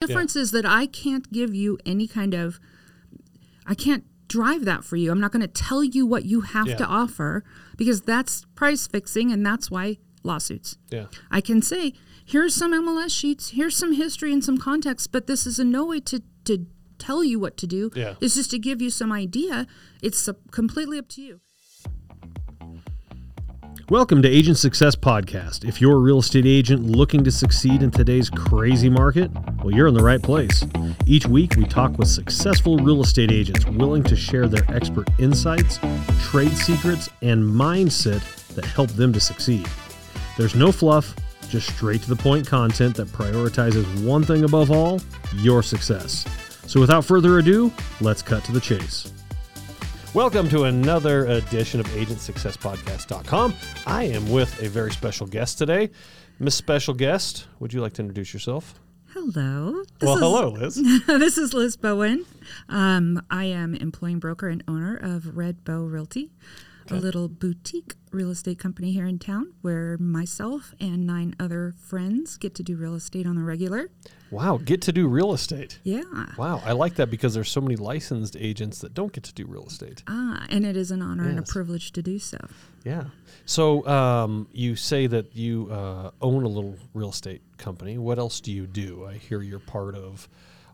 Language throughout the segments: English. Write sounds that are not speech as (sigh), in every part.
difference is that I can't give you any kind of I can't drive that for you. I'm not going to tell you what you have Yeah. to offer because that's price fixing and that's why lawsuits. Yeah. I can say, here's some MLS sheets, here's some history and some context, but this is in no way to to tell you what to do. Yeah. It's just to give you some idea. It's uh, completely up to you. Welcome to Agent Success Podcast. If you're a real estate agent looking to succeed in today's crazy market, well, you're in the right place. Each week, we talk with successful real estate agents willing to share their expert insights, trade secrets, and mindset that help them to succeed. There's no fluff, just straight to the point content that prioritizes one thing above all your success. So, without further ado, let's cut to the chase. Welcome to another edition of AgentSuccessPodcast.com. I am with a very special guest today. Miss Special Guest, would you like to introduce yourself? Hello. well, is- hello, (laughs) Liz. this is Liz Bowen. Um, I am employing broker and owner of Red Bow Realty, a little boutique real estate company here in town where myself and nine other friends get to do real estate on the regular. Wow, get to do real estate. Yeah. Wow, I like that because there's so many licensed agents that don't get to do real estate. Ah, and it is an honor and a privilege to do so. Yeah. So um, you say that you uh, own a little real estate company. What else do you do? I hear you're part of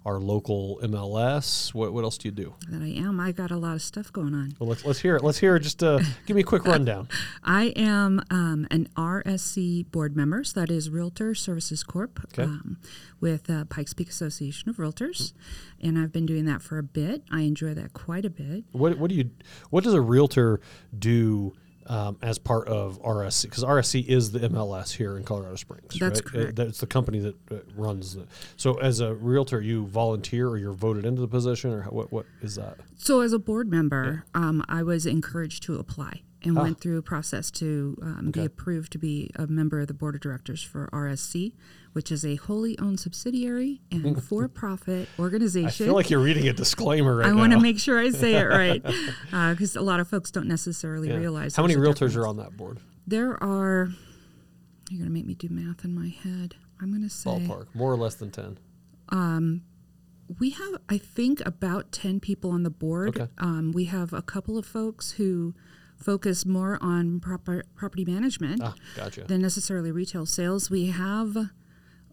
our local MLS. What, what else do you do? That I am. I got a lot of stuff going on. Well, let's let's hear it. Let's hear it. Just uh, (laughs) give me a quick rundown. I am um, an RSC board member, so that is Realtor Services Corp, Okay. um, with uh, Pikes Peak Association of Realtors, and I've been doing that for a bit. I enjoy that quite a bit. What what do you what does a realtor do um, as part of RSC? Because RSC is the MLS here in Colorado Springs. That's right? Correct. that's the company that uh, runs the. So as a realtor, you volunteer or you're voted into the position, or what what is that? So, as a board member, um, I was encouraged to apply and went through a process to um, be Ah. Approved to be a member of the board of directors for RSC, which is a wholly owned subsidiary and (laughs) for-profit organization. I feel like you're reading a disclaimer right now. I want to make sure I say it (laughs) right because a lot of folks don't necessarily Yeah. realize How many realtors are on that board? There are. You're gonna make me do math in my head. I'm gonna say Ballpark, more or less than ten. Um, we have, I think, about ten people on the board. Okay. Um, we have a couple of folks who focus more on proper, property management Ah, gotcha. than necessarily retail sales. We have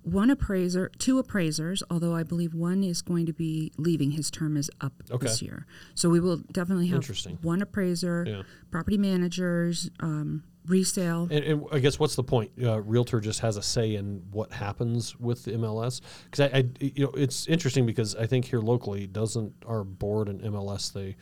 one appraiser, two appraisers, although I believe one is going to be leaving. His term is up this year, so we will definitely have one appraiser, Yeah. property managers, um, resale. And, and I guess what's the point? Uh, realtor just has a say in what happens with the MLS. Because I, I, you know, it's interesting because I think here locally, doesn't our board and MLS they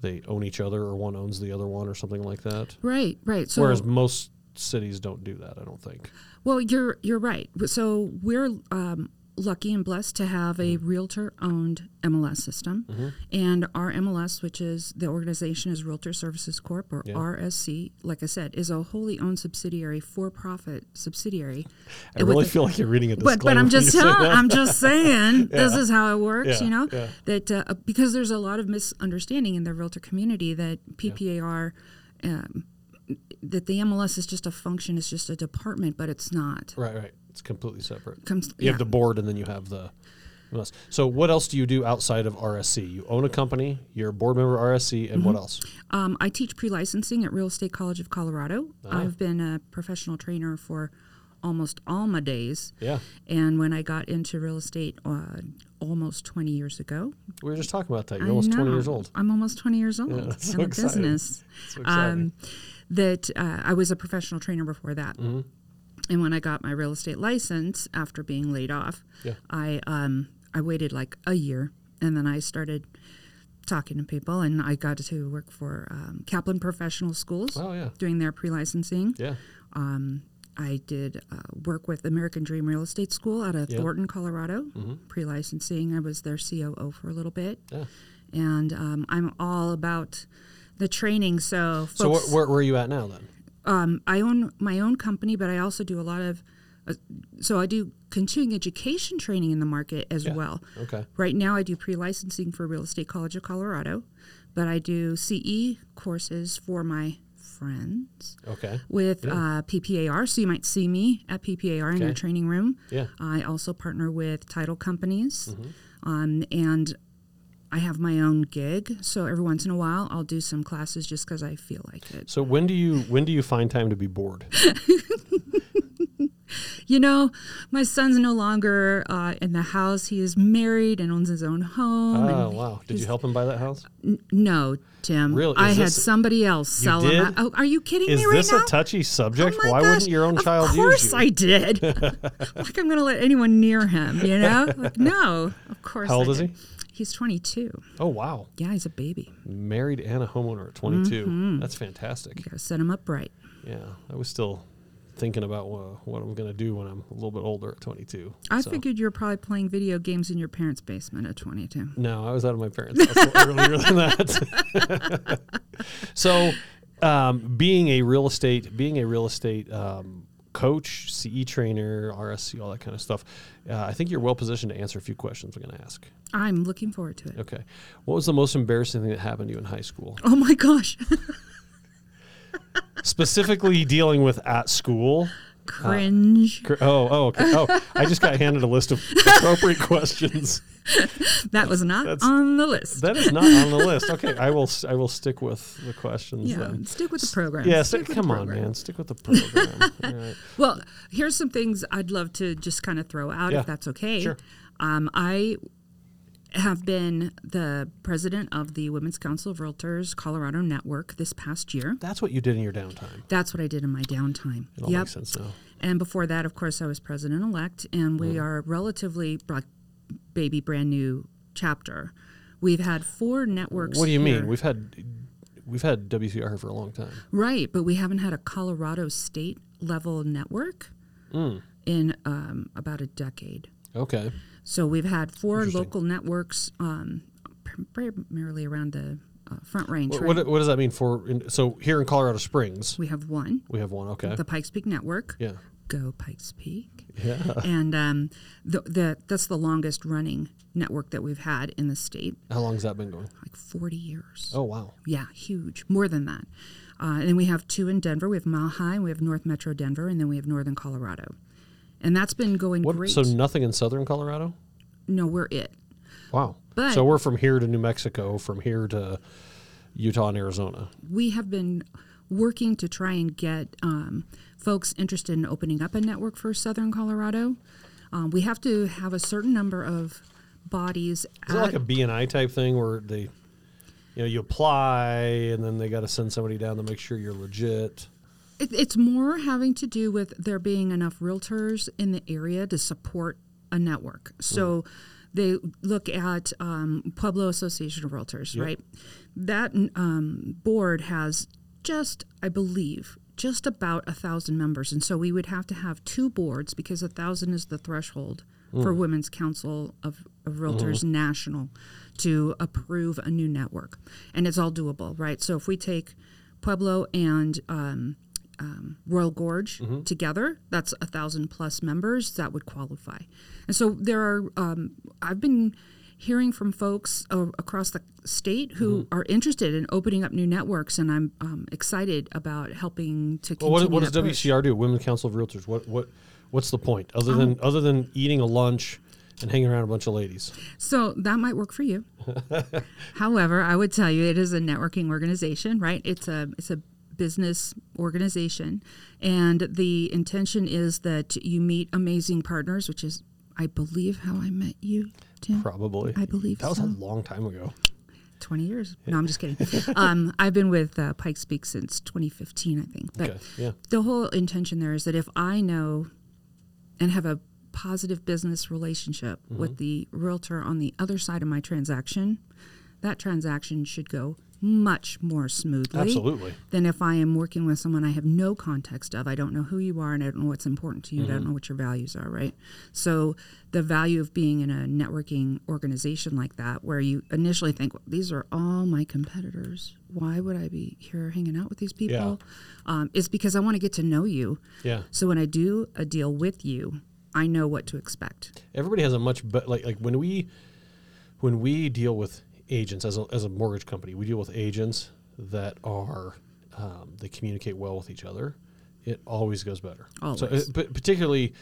they own each other or one owns the other one or something like that. Right, right. So Whereas most cities don't do that. I don't think. Well, you're you're right. So we're um, lucky and blessed to have a realtor-owned MLS system, and our MLS, which is the organization is Realtor Services Corp or Yeah. RSC, like I said, is a wholly owned subsidiary, for-profit subsidiary. I really the- feel like you're reading a disclaimer. But but I'm just telling. I'm just saying (laughs) this is how it works. Yeah, You know yeah. that uh, because there's a lot of misunderstanding in the realtor community that PPAR. Um, that the MLS is just a function, it's just a department, but it's not. Right, right. It's completely separate. Comes, You have the board, and then you have the. So, what else do you do outside of RSC? You own a company. You're a board member of RSC, and Mm-hmm. what else? Um, I teach pre licensing at Real Estate College of Colorado. Ah. I've been a professional trainer for almost all my days. Yeah, And when I got into real estate uh, almost 20 years ago, we were just talking about that. You're I almost 20 years old. I'm almost 20 years old that's in so exciting. business. So. Um, that uh, I was a professional trainer before that. Mm-hmm. And when I got my real estate license after being laid off, Yeah. I um, I waited like a year, and then I started talking to people, and I got to work for um, Kaplan Professional Schools, Oh yeah, doing their pre-licensing. yeah. Um, I did uh, work with American Dream Real Estate School out of Yeah. Thornton, Colorado, Mhm. pre-licensing. I was their COO for a little bit, Yeah. and um, I'm all about the training. So, So, wh- where, where are you at now then? Um, I own my own company, but I also do a lot of. Uh, so I do continuing education training in the market as Yeah. well. Okay. Right now, I do pre-licensing for Real Estate College of Colorado, but I do CE courses for my friends Okay. with uh, PPAR. So you might see me at PPAR in their training room. Yeah. I also partner with title companies. Mm-hmm. Um, and I have my own gig. So every once in a while, I'll do some classes just because I feel like it. So when do you when do you find time to be bored? (laughs) You know, my son's no longer uh, in the house. He is married and owns his own home. Oh wow! Did you help him buy that house? No, Tim. Really? I had somebody else sell did? them. Oh, are you kidding Is me right this now? a touchy subject? Oh Why gosh, wouldn't your own child course use you? Of course I did. like I'm going to let anyone near him, you know? (laughs) Like, no, of course. How old I is did. he? He's 22. Oh wow! Yeah, he's a baby. Married and a homeowner at 22. Mm-hmm. That's fantastic. You Got to set him up right. Yeah, I was still thinking about uh, what I'm going to do when I'm a little bit older at 22. I So- figured you were probably playing video games in your parents' basement at 22. No, I was out of my parents' house (laughs) earlier than that. (laughs) so, um, being a real estate, being a real estate um, coach, CE trainer, RSC, all that kind of stuff, uh, I think you're well positioned to answer a few questions we're going to ask. I'm looking forward to it. Okay, what was the most embarrassing thing that happened to you in high school? Oh my gosh. (laughs) Specifically, dealing with at school. Cringe. Cr- Oh, oh, okay. Oh, I just got handed a list of (laughs) appropriate questions. (laughs) that was not that's- on the list. That is not on the (laughs) list. Okay, I will. I will stick with the questions yeah, then. stick with the program. Yeah, Stick stick, come on, man. Stick with the program. (laughs) All right. Well, here's some things I'd love to just kind of throw out, Yeah. if that's okay. Sure. Um, I have been the president of the Women's Council of Realtors Colorado Network this past year. That's what you did in your downtime. That's what I did in my downtime. It all yep. makes sense now. And before that, of course, I was president elect, and we are relatively baby brand new chapter. We've had four networks. What do you here. mean? We've had we've had WCR for a long time. Right, but we haven't had a Colorado state level network Mm. in um, about a decade. Okay. So we've had four local networks, um, primarily around the uh, Front Range. What, right? what, what does that mean for? In, so here in Colorado Springs, we have one, we have one. Okay. the Pikes Peak Network. Yeah. Go Pikes Peak. Yeah. And um, the, the that's the longest running network that we've had in the state, How long has that been going? like 40 years. Oh wow. Yeah, huge, more than that. Uh, and then we have two in Denver. We have Mile High, and we have North Metro Denver, and then we have Northern Colorado. And that's been going What? great. So nothing in southern Colorado? no, we're it. Wow. But- so we're from here to New Mexico, from here to Utah and Arizona. we have been working to try and get um, folks interested in opening up a network for Southern Colorado. Um, we have to have a certain number of bodies. Is it like a BNI type thing where they, you know, you apply and then they got to send somebody down to make sure you're legit? it, it's more having to do with there being enough realtors in the area to support a network. So they look at um, Pueblo Association of Realtors, right? That um, board has just, I believe, just about a thousand members, and so we would have to have two boards because a thousand is the threshold for Women's Council of, of Realtors National to approve a new network, and it's all doable, right? So if we take Pueblo and um, um, Royal Gorge together, that's a thousand plus members that would qualify. And so there are, um, I've been hearing from folks uh, across the state who are interested in opening up new networks, and I'm um, excited about helping to Well, what, what does that push. WCR do? Women's Council of Realtors. What what what's the point other than other than eating a lunch and hanging around a bunch of ladies? So that might work for you. (laughs) However, I would tell you it is a networking organization, right? It's a it's a business organization, and the intention is that you meet amazing partners, which is, I believe, how I met you, Tim. Probably. I believe that was so. a long time ago. 20 years. No, I'm just kidding. (laughs) um, I've been with uh, Pikes Peak since 2015, I think. But Okay. Yeah. the whole intention there is that if I know and have a positive business relationship Mm-hmm. with the realtor on the other side of my transaction, that transaction should go much more smoothly Absolutely. than if I am working with someone I have no context of. I don't know who you are and I don't know what's important to you. I Mm-hmm. don't know what your values are, right? So the value of being in a networking organization like that, where you initially think, well, these are all my competitors. Why would I be here hanging out with these people? Um, is because I want to get to know you. Yeah. So when I do a deal with you, I know what to expect. Everybody has a much better like like when we when we deal with agents as a as a mortgage company, we deal with agents that are um, they communicate well with each other, it always goes better. So, Always. uh, but particularly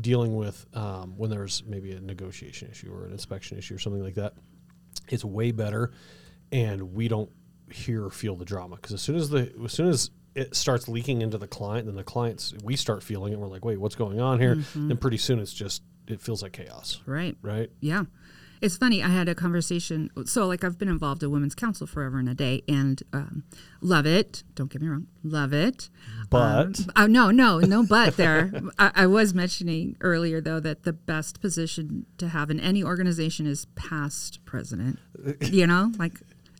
dealing with um, when there's maybe a negotiation issue or an inspection issue or something like that, it's way better, and we don't hear or feel the drama because as soon as the as soon as it starts leaking into the client, then the clients we start feeling it. We're like, wait, what's going on here? Mm-hmm. Then pretty soon it's just it feels like chaos, Right. right? Yeah. It's funny. I had a conversation. So, like, I've been involved in women's council forever and a day and um, love it. Don't get me wrong. Love it. But Uh, no, no, no, but there. (laughs) I, I was mentioning earlier, though, that the best position to have in any organization is past president. (laughs) You know, like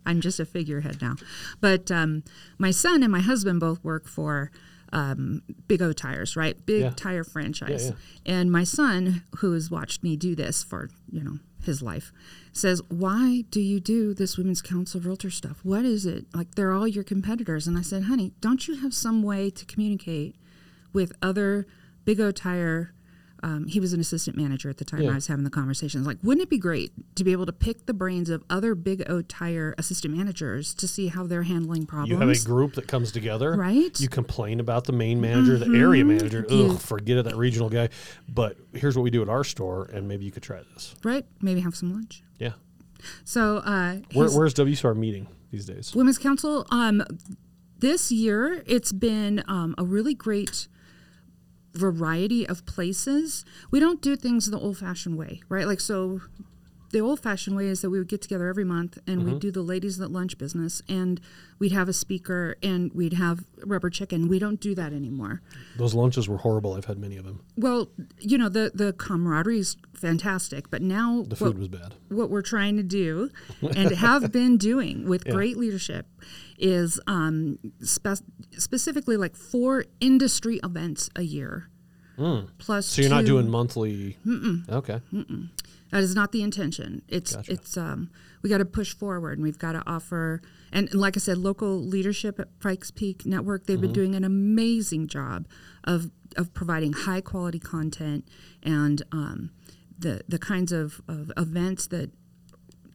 I'm just a figurehead now. But um, my son and my husband both work for um, Big O Tires, right? Big Yeah. tire franchise. Yeah, And my son, who has watched me do this for, you know, his life, says, Why do you do this Women's Council Realtor stuff? What is it? Like, they're all your competitors. And I said, Honey, don't you have some way to communicate with other Big O Tire? Um, he was an assistant manager at the time Yeah. I was having the conversations. Like, wouldn't it be great to be able to pick the brains of other Big O Tire assistant managers to see how they're handling problems? you have a group that comes together, Right. You complain about the main manager, the area manager. Ugh, forget it, that regional guy. But here's what we do at our store, and maybe you could try this. right? Maybe have some lunch. Yeah. So, uh, Where, where's WSR meeting these days? Women's Council. Um, this year, it's been um, a really great variety of places. We don't do things the old-fashioned way, right? Like so. The old-fashioned way is that we would get together every month and we'd do the ladies at lunch business, and we'd have a speaker and we'd have rubber chicken. We don't do that anymore. Those lunches were horrible. I've had many of them. Well, you know the the camaraderie is fantastic, but now The what- food was bad. what we're trying to do (laughs) and have been doing with great leadership is um, spe- specifically like four industry events a year. Mm. Plus. So you're not doing monthly. mm Okay. That is not the intention. It's Gotcha. it's um, we got to push forward and we've got to offer and like I said, local leadership at Pikes Peak Network they've Mm-hmm. been doing an amazing job of of providing high quality content and um, the the kinds of, of events that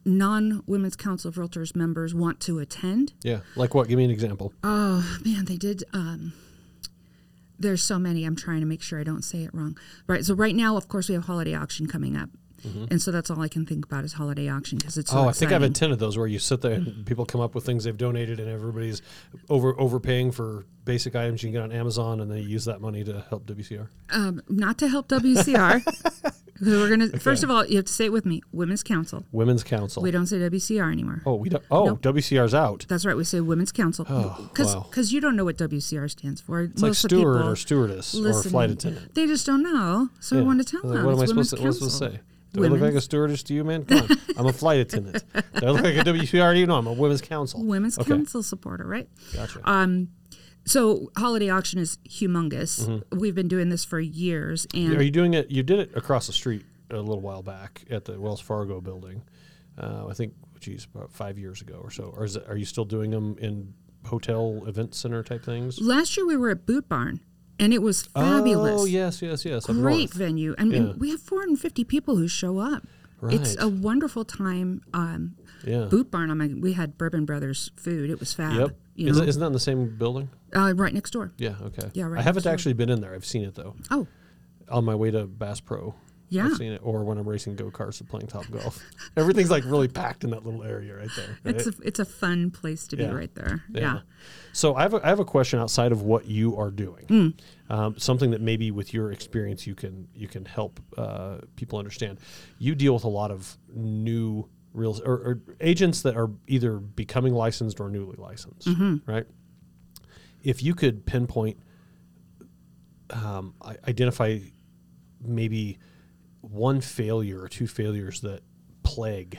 non Women's Council of Realtors members want to attend. Yeah. Like what? Give me an example. Oh man, they did. Um, there's so many. I'm trying to make sure I don't say it wrong. Right. So right now, of course, we have holiday auction coming up, and so that's all I can think about is holiday auction because it's. So Mm-hmm. oh, I think I've attended those where you sit there and people come up with things they've donated, and everybody's over overpaying for basic items you can get on Amazon, and then you use that money to help WCR. um, not to help WCR. (laughs) we're gonna. First of all, you have to say it with me. Women's Council. Women's Council. We don't say WCR anymore. oh, we don't. Oh, Nope. WCR's out. That's right. We say Women's Council because wow. you don't know what WCR stands for. It's like steward or stewardess or flight attendant. They just don't know, so Yeah. we want to tell Like, them. What am I supposed to, supposed to say? Do I look like a stewardess to you, man? Come on. (laughs) I'm a flight attendant. Do I look like a WCR to you? No, I'm a women's council. Women's okay. Council supporter, right? Gotcha. Um, so holiday auction is humongous. We've been doing this for years, and Mm-hmm. Are you doing it? You did it across the street a little while back at the Wells Fargo building. Uh, I think, geez, about five years ago or so. Or is it, are you still doing them in hotel event center type things? last year we were at Boot Barn, and it was fabulous. Oh yes, yes, yes. Great venue. and, Yeah. we have 450 people who show up. Right. It's a wonderful time. Um, Yeah. Boot Barn. I mean, we had Bourbon Brothers food. It was fab. Yep. You Is know, it, isn't that in the same building? uh, right next door. Yeah. Okay. Yeah, right I haven't next door. actually been in there. I've seen it though. Oh, On my way to Bass Pro. Yeah. I've seen it, or when I'm racing go karts or playing Topgolf. (laughs) Everything's like really packed in that little area right there. it's a it's a fun place to Yeah. be right there. Yeah. So I have a, I have a question outside of what you are doing. Hmm. Um, something that maybe with your experience you can you can help uh, people understand. You deal with a lot of new real or, or agents that are either becoming licensed or newly licensed, Mm-hmm. right? If you could pinpoint, um, identify maybe one failure or two failures that plague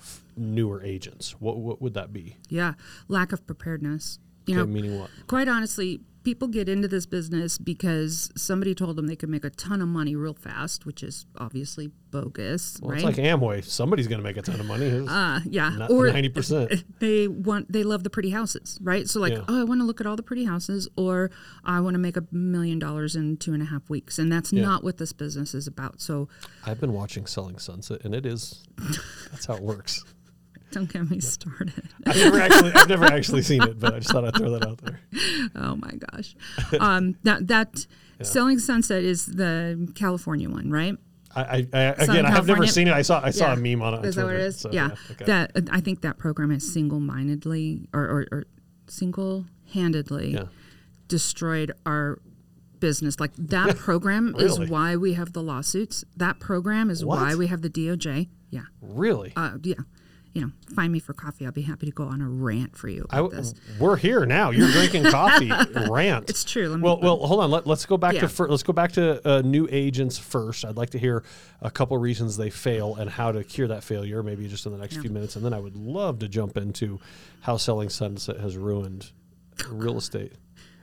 f- newer agents, what what would that be? Yeah. Lack of preparedness. You Okay, know, meaning what? quite honestly, people get into this business because somebody told them they could make a ton of money real fast, which is obviously bogus, Well, right? it's like Amway. Somebody's going to make a ton of money. It's uh, yeah. not or ninety percent. (laughs) they want they love the pretty houses, right? So like, Yeah. oh, I want to look at all the pretty houses, or I want to make a million dollars in two and a half weeks, and that's Yeah. not what this business is about. So I've been watching Selling Sunset, and it is that's how it works. Don't get me started. (laughs) I've never actually, I've never actually seen it, but I just thought I'd throw that out there. (laughs) Oh my gosh. Um, that that Selling Sunset is the California one, right? I, I, I again, I have never seen it. I saw, I saw Yeah. a meme on it. on Is that what it is? so, yeah. okay. That I think that program has single-mindedly or, or, or single-handedly Yeah. destroyed our business. Like that (laughs) program is why we have the lawsuits. That program is What? why we have the DOJ. Yeah. really? Uh, yeah. You know, find me for coffee. I'll be happy to go on a rant for you I, this. we're here now. You're drinking coffee. (laughs) Rant. It's true. Let me- well, well, hold on. Let, let's go back Yeah. to fir- let's go back to uh, new agents first. I'd like to hear a couple reasons they fail and how to cure that failure. Maybe just in the next few minutes, and then I would love to jump into how selling sunset has ruined real estate.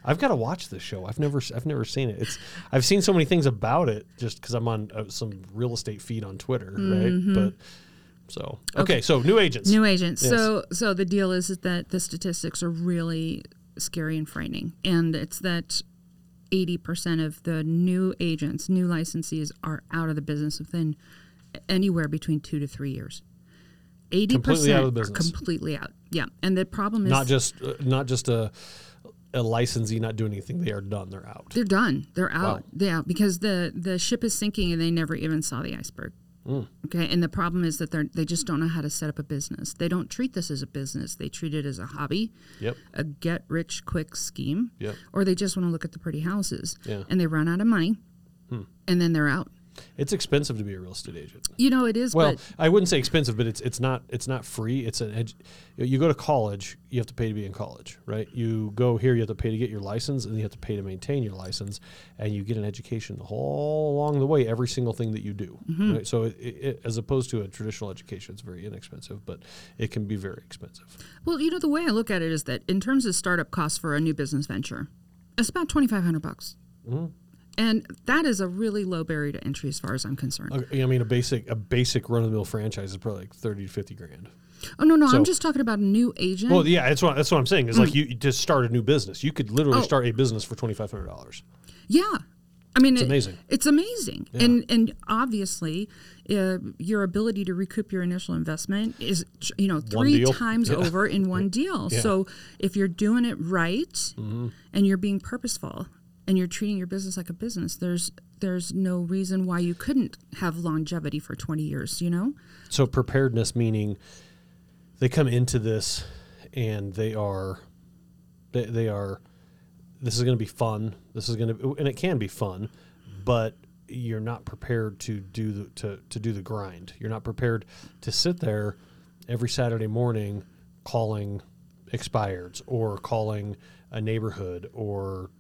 I've got to watch this show. I've never, I've never seen it. It's, I've seen so many things about it just because I'm on uh, some real estate feed on Twitter, right? But so okay, so new agents. New agents. Yes. So so the deal is, is that the statistics are really scary and frightening, and it's that. 80% of the new agents, new licensees are out of the business within anywhere between two to three years. 80% Completely out of the are business. completely out. Yeah. And the problem is not just uh, not just a a licensee not doing anything. They are done. They're out. they're done. They're out. Wow. They're because the, the ship is sinking and they never even saw the iceberg. Mm. Okay, and the problem is that they they just don't know how to set up a business. They don't treat this as a business. They treat it as a hobby, Yep. a get rich quick scheme, Yep. or they just want to look at the pretty houses. Yeah. Hmm. And they run out of money, and then they're out. It's expensive to be a real estate agent. You know it is, Well, I wouldn't say expensive, but it's it's not it's not free. It's an edu- you go to college, you have to pay to be in college, right? You go here, you have to pay to get your license, and you have to pay to maintain your license, and you get an education all along the way, every single thing that you do. Mm-hmm. Right? So, it, it, as opposed to a traditional education, it's very inexpensive, but it can be very expensive. well, you know the way I look at it is that in terms of startup costs for a new business venture, it's about twenty five hundred bucks, Mm-hmm. And that is a really low barrier to entry as far as I'm concerned. I mean, a basic a basic run of the mill franchise is probably like thirty to fifty grand. oh no, no, so- I'm just talking about a new agent. Well, yeah, that's what that's what I'm saying. Is like you, you just start a new business. You could literally Mm. Oh. start a business for twenty five hundred dollars. Yeah. I mean, it's amazing. It's amazing, and and obviously, uh, your ability to recoup your initial investment is you know three times Yeah. over in one deal. (laughs) Yeah. Mm-hmm. So if you're doing it right, and you're being purposeful, and you're treating your business like a business, there's there's no reason why you couldn't have longevity for 20 years. You know, So preparedness meaning they come into this and they are they, they are this is going to be fun. This is going to and it can be fun, but you're not prepared to do the to, to do the grind. You're not prepared to sit there every Saturday morning calling expireds or calling a neighborhood or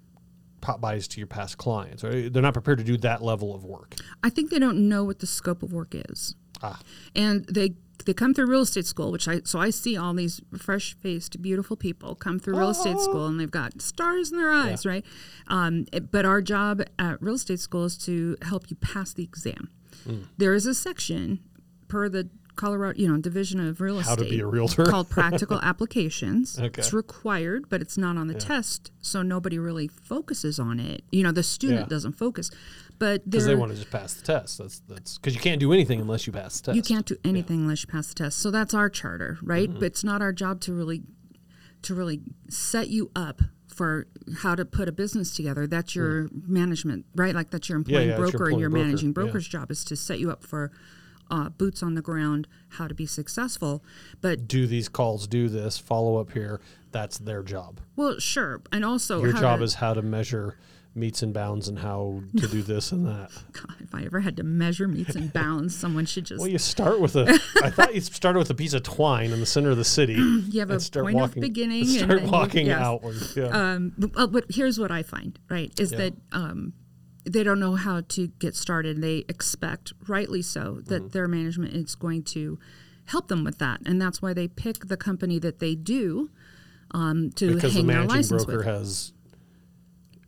pop-bys to your past clients. Right? They're not prepared to do that level of work. I think they don't know what the scope of work is. Ah. and they they come through real estate school, which I so I see all these fresh faced, beautiful people come through real estate school, and they've got stars in their eyes, right? Um, it- but our job at real estate school is to help you pass the exam. Mm. There is a section per the Colorado, you know, Division of Real How to Estate be a realtor. called (laughs) practical applications. Okay. It's required, but it's not on the test, so nobody really focuses on it. You know, the student Yeah. doesn't focus, but because they want to just pass the test. That's that's because you can't do anything unless you pass the test. You can't do anything unless you pass the test. So that's our charter, right? Mm-hmm. But it's not our job to really to really set you up for how to put a business together. That's your management, right? Like that's your employing Mm. yeah, it's your broker and your broker, managing yeah. broker's job is to set you up for uh, boots on the ground, how to be successful. But do these calls, do this, follow up here. That's their job. well, sure, and also Your job to- is how to measure metes and bounds and how to do this and that. (laughs) God, if I ever had to measure metes and bounds, someone should just Well, you start with a. (laughs) I thought you started with a piece of twine in the center of the city. (clears throat) You have and a point of beginning and Start you- walking yes. outward. Yeah. um, but, but here's what I find, right, is Yeah. that um, they don't know how to get started. They expect, rightly so, that Mm-hmm. their management is going to help them with that, and that's why they pick the company that they do um, to because the hang their managing license broker with. has,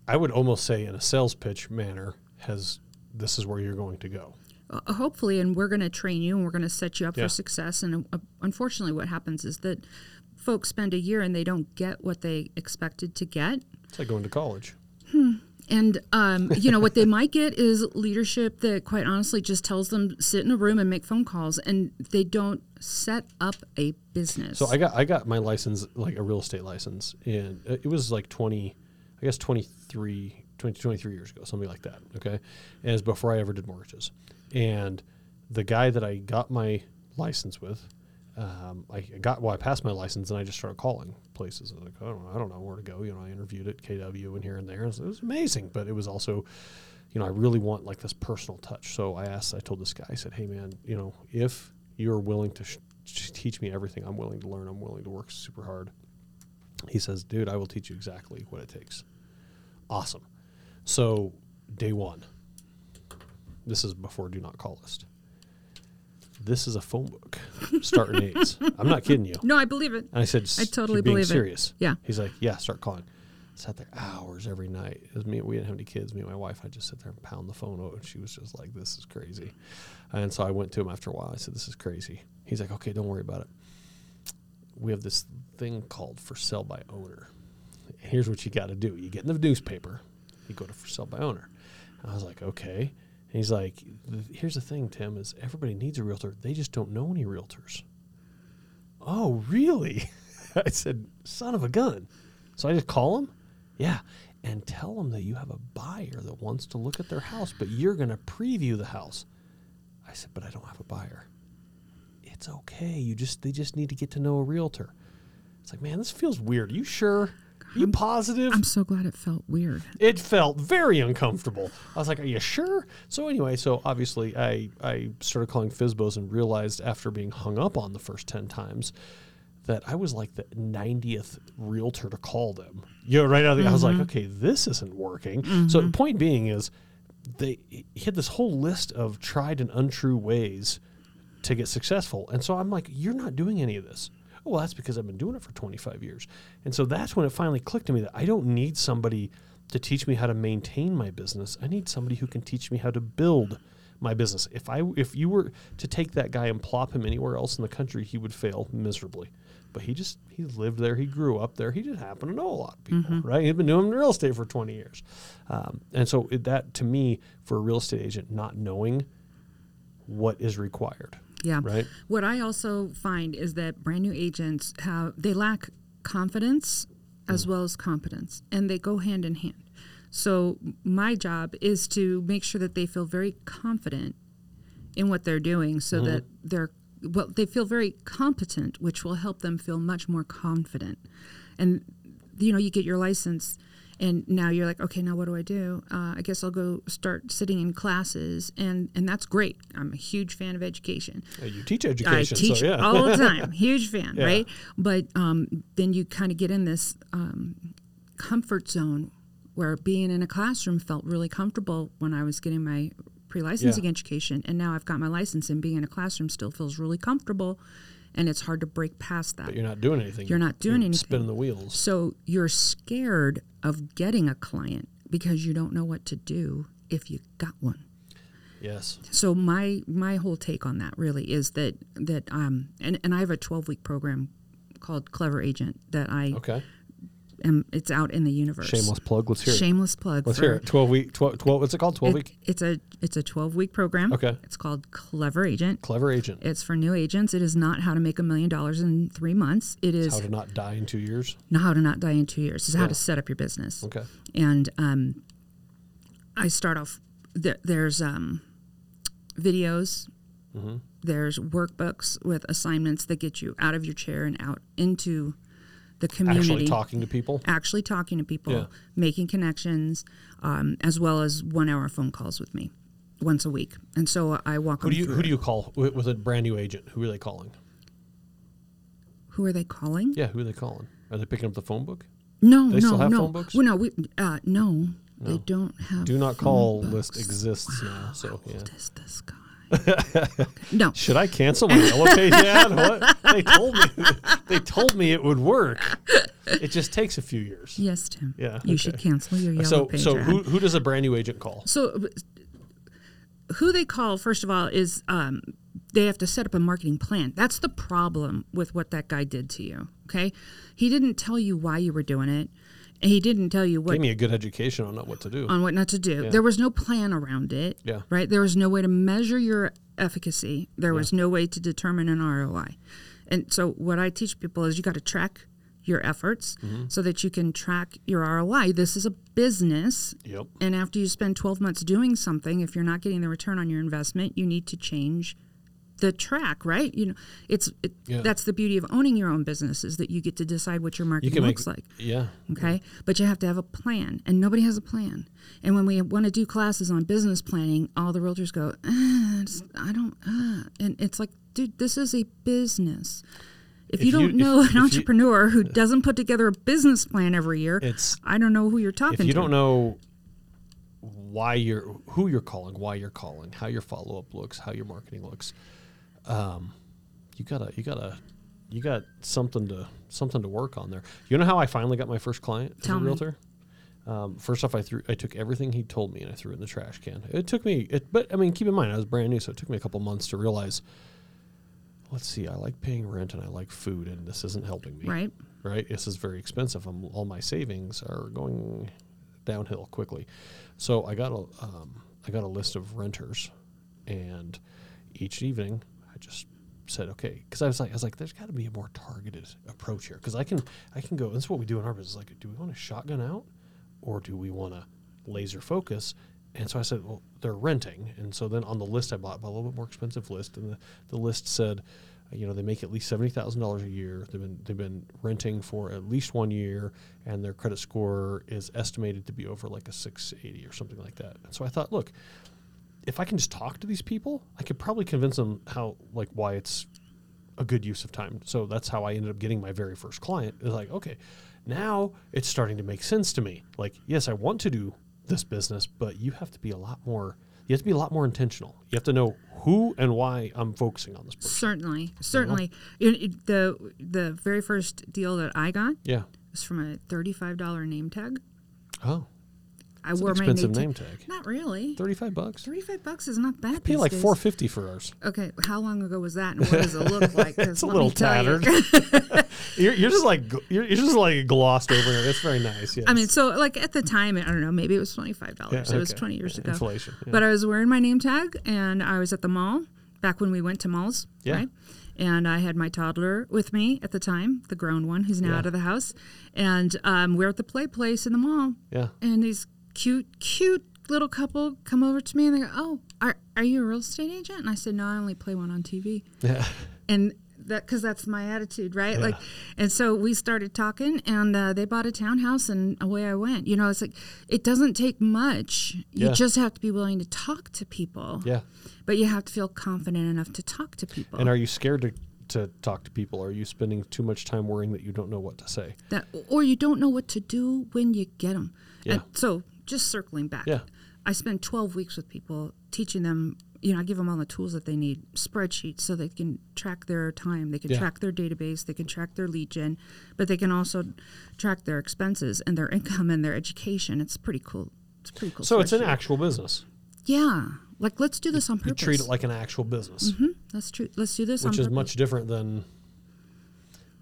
I would almost say, in a sales pitch manner, has this is where you're going to go. Uh, hopefully, and we're going to train you, and we're going to set you up Yeah. for success. And uh, unfortunately, what happens is that folks spend a year and they don't get what they expected to get. It's like going to college. And um, you know what they might get is leadership that, quite honestly, just tells them sit in a room and make phone calls, and they don't set up a business. So I got I got my license like a real estate license, and it was like twenty, I guess 23, 20, 23 years ago, something like that. Okay, it before I ever did mortgages, and the guy that I got my license with. Um, I got well. I passed my license, and I just started calling places. I was like, I don't, know, I don't know where to go. You know, I interviewed at KW and here and there. It was amazing, but it was also, you know, I really want like this personal touch. So I asked, I told this guy, I said, Hey, man, you know, if you're willing to sh- teach me everything, I'm willing to learn. I'm willing to work super hard. He says, Dude, I will teach you exactly what it takes. Awesome. So day one, this is before do not call list this is a phone book starting eights. (laughs) I'm not kidding you. No, I believe it. And I said, I totally "You're being believe serious. it. Yeah. He's like, yeah, start calling. Sat there hours every night. It was me. We didn't have any kids. Me and my wife. I just sit there and pound the phone. Oh, and she was just like, "This is crazy." And so I went to him after a while. I said, "This is crazy." He's like, "Okay, don't worry about it. We have this thing called for sale by owner. Here's what you got to do. You get in the newspaper. You go to for sale by owner." I was like, "Okay." He's like, "Here's the thing, Tim. Is everybody needs a realtor? They just don't know any realtors." Oh, really? (laughs) I said, "Son of a gun." So I just call him, yeah, and tell them that you have a buyer that wants to look at their house, but you're going to preview the house. I said, but I don't have a buyer. It's okay. You just they just need to get to know a realtor. It's like, man, this feels weird. Are you sure? You positive? I'm so glad it felt weird. it felt very uncomfortable. I was like, "Are you sure?" So anyway, so obviously I I started calling Fizbos and realized after being hung up on the first ten times that I was like the 90th realtor to call them. You know, right out of the, I was like, mm-hmm. okay, this isn't working. So the point being is they he had this whole list of tried and untrue ways to get successful. And so I'm like, you're not doing any of this. Oh, well, that's because I've been doing it for 25 years. And so that's when it finally clicked to me that I don't need somebody to teach me how to maintain my business. I need somebody who can teach me how to build my business. If I if you were to take that guy and plop him anywhere else in the country, he would fail miserably. But he just he lived there, he grew up there, he just happened to know a lot of people, right? He'd been doing real estate for 20 years, um, and so it, that to me, for a real estate agent, not knowing what is required, Yeah. right? What I also find is that brand new agents have they lack confidence as mm. well as competence, and they go hand in hand. So my job is to make sure that they feel very confident in what they're doing, so mm-hmm. that they're well, they feel very competent, which will help them feel much more confident. And you know, you get your license. And now you're like, okay, now what do I do? Uh, I guess I'll go start sitting in classes, and and that's great. I'm a huge fan of education. You teach I education, teach so yeah. all the (laughs) time. Huge fan, Yeah. right? But um, then you kind of get in this um, comfort zone where being in a classroom felt really comfortable when I was getting my pre-licensing education, and now I've got my license, and being in a classroom still feels really comfortable, and it's hard to break past that. but you're not doing anything. You're not doing anything. Spinning the wheels. So you're scared of getting a client because you don't know what to do if you got one Yes. so my my whole take on that really is that that um and, and I have a 12 week program called Clever Agent that I Okay. Am it's out in the universe. Shameless plug. Let's hear it. Shameless plug. Let's hear it. 12 week. 12, 12 what's it called? 12 it- week. it's a it's a 12 week program. Okay. It's called Clever Agent. Clever agent. It's for new agents. It is not how to make a million dollars in three months. It is How to not die in two years. not how to not die in two years. It's how to set up your business. Okay. and um, I start off. There, there's um, videos. Mm-hmm. There's workbooks with assignments that get you out of your chair and out into the community. Actually talking to people. Actually talking to people, Yeah. making connections, um, as well as one-hour phone calls with me once a week. And so I walk Who do you who do you call with, a brand new agent? Who are they calling? Who are they calling? Yeah, who are they calling? Are they picking up the phone book? No, They no, still have no. phone books? Well, no, we, uh, no, they don't have. Do not call books. list exists now. So yeah. What is this guy? No, (laughs) Should I cancel my yellow page ad? What? They told me (laughs) they told me it would work. It just takes a few years. Yes, Tim. Yeah, You okay. should cancel your yellow So page so ad. who who does a brand new agent call? so who they call first of all is um, they have to set up a marketing plan. That's the problem with what that guy did to you. Okay, he didn't tell you why you were doing it. He didn't tell you what Gave me a good education on what to do. on what not to do. Yeah. There was no plan around it. Yeah. Right? There was no way to measure your efficacy. There was no way to determine an ROI. And so what I teach people is you got to track your efforts Mm-hmm. so that you can track your ROI. This is a business. Yep. And after you spend 12 months doing something, if you're not getting the return on your investment, you need to change the track, right? You know, it's it, Yeah. that's the beauty of owning your own business is that you get to decide what your You marketing make looks like. Yeah. Okay. But you have to have a plan, and nobody has a plan. And when we want to do classes on business planning, all the realtors go, "Ah, I don't, uh. and it's like, dude, this is a business. If, If you don't you- know if- an if you- entrepreneur who (laughs) doesn't put together a business plan every year, It's I don't know who you're talking if you to. don't know why you're who you're calling, why you're calling, how your follow up looks, how your marketing looks, um, you gotta you gotta you got something to something to work on there. You know how I finally got my first client as Tell a realtor? Um, first off, I threw I took everything he told me and I threw it in the trash can. It took me, it, but I mean, keep in mind I was brand new, so it took me a couple months to realize. Let's see, I like paying rent and I like food, and this isn't helping me Right. right? This is very expensive. I'm, all my savings are going downhill quickly. So I got a um, I got a list of renters, and each evening just said okay because I was like I was like there's got to be a more targeted approach here because I can I can go. This is what we do in our business. Like, do we want to shotgun out, or do we want to laser focus? And so I said, well, they're renting. And so then on the list I bought, a little bit more expensive list, and the, the list said, you know, they make at least seventy thousand dollars a year. They've been they've been renting for at least one year, and their credit score is estimated to be over like a six eighty or something like that. And so I thought, look, if I can just talk to these people, I could probably convince them how like why it's a good use of time. So that's how I ended up getting my very first client. It's like, okay, now it's starting to make sense to me. Like, yes, I want to do this business, but you have to be a lot more you have to be a lot more intentional. You have to know who and why I'm focusing on this person. Certainly, certainly. It- it- the the very first deal that I got Yeah. was from a thirty-five dollar name tag. Oh, I it's an wore my expensive name, tag. Not really. Thirty-five bucks. Thirty-five bucks is not bad. Pay these like four fifty for ours. Okay, how long ago was that, and what does it look like? (laughs) It's a little you. tattered. (laughs) you're, you're just like you're, you're just like glossed over it. It's very nice. Yes. I mean, so like at the time, I don't know, maybe it was twenty five dollars. Yeah, it was twenty years Yeah, ago. inflation, yeah. But I was wearing my name tag, and I was at the mall back when we went to malls, Yeah. right? And I had my toddler with me at the time, the grown one who's now Yeah. out of the house, and um, we're at the play place in the mall, yeah. and these cute, cute little couple come over to me and they go, "Oh, are are you a real estate agent?" And I said, "No, I only play one on TV." Yeah. and that because that's my attitude right like and so we started talking and uh, they bought a townhouse and away i went you know it's like it doesn't take much you Yeah. just have to be willing to talk to people Yeah. but you have to feel confident enough to talk to people And are you scared to, to talk to people? Are you spending too much time worrying that you don't know what to say? that or you don't know what to do when you get them Yeah. and so just circling back Yeah. i spend 12 weeks with people teaching them you know i give them all the tools that they need spreadsheets so they can track their time they can Yeah. track their database they can track their lead gen but they can also track their expenses and their (laughs) income and their education it's pretty cool it's pretty cool So it's an actual business. yeah like let's do this on You purpose treat it like an actual business, mm-hmm. let's tru- let's do this which is purpose. much different than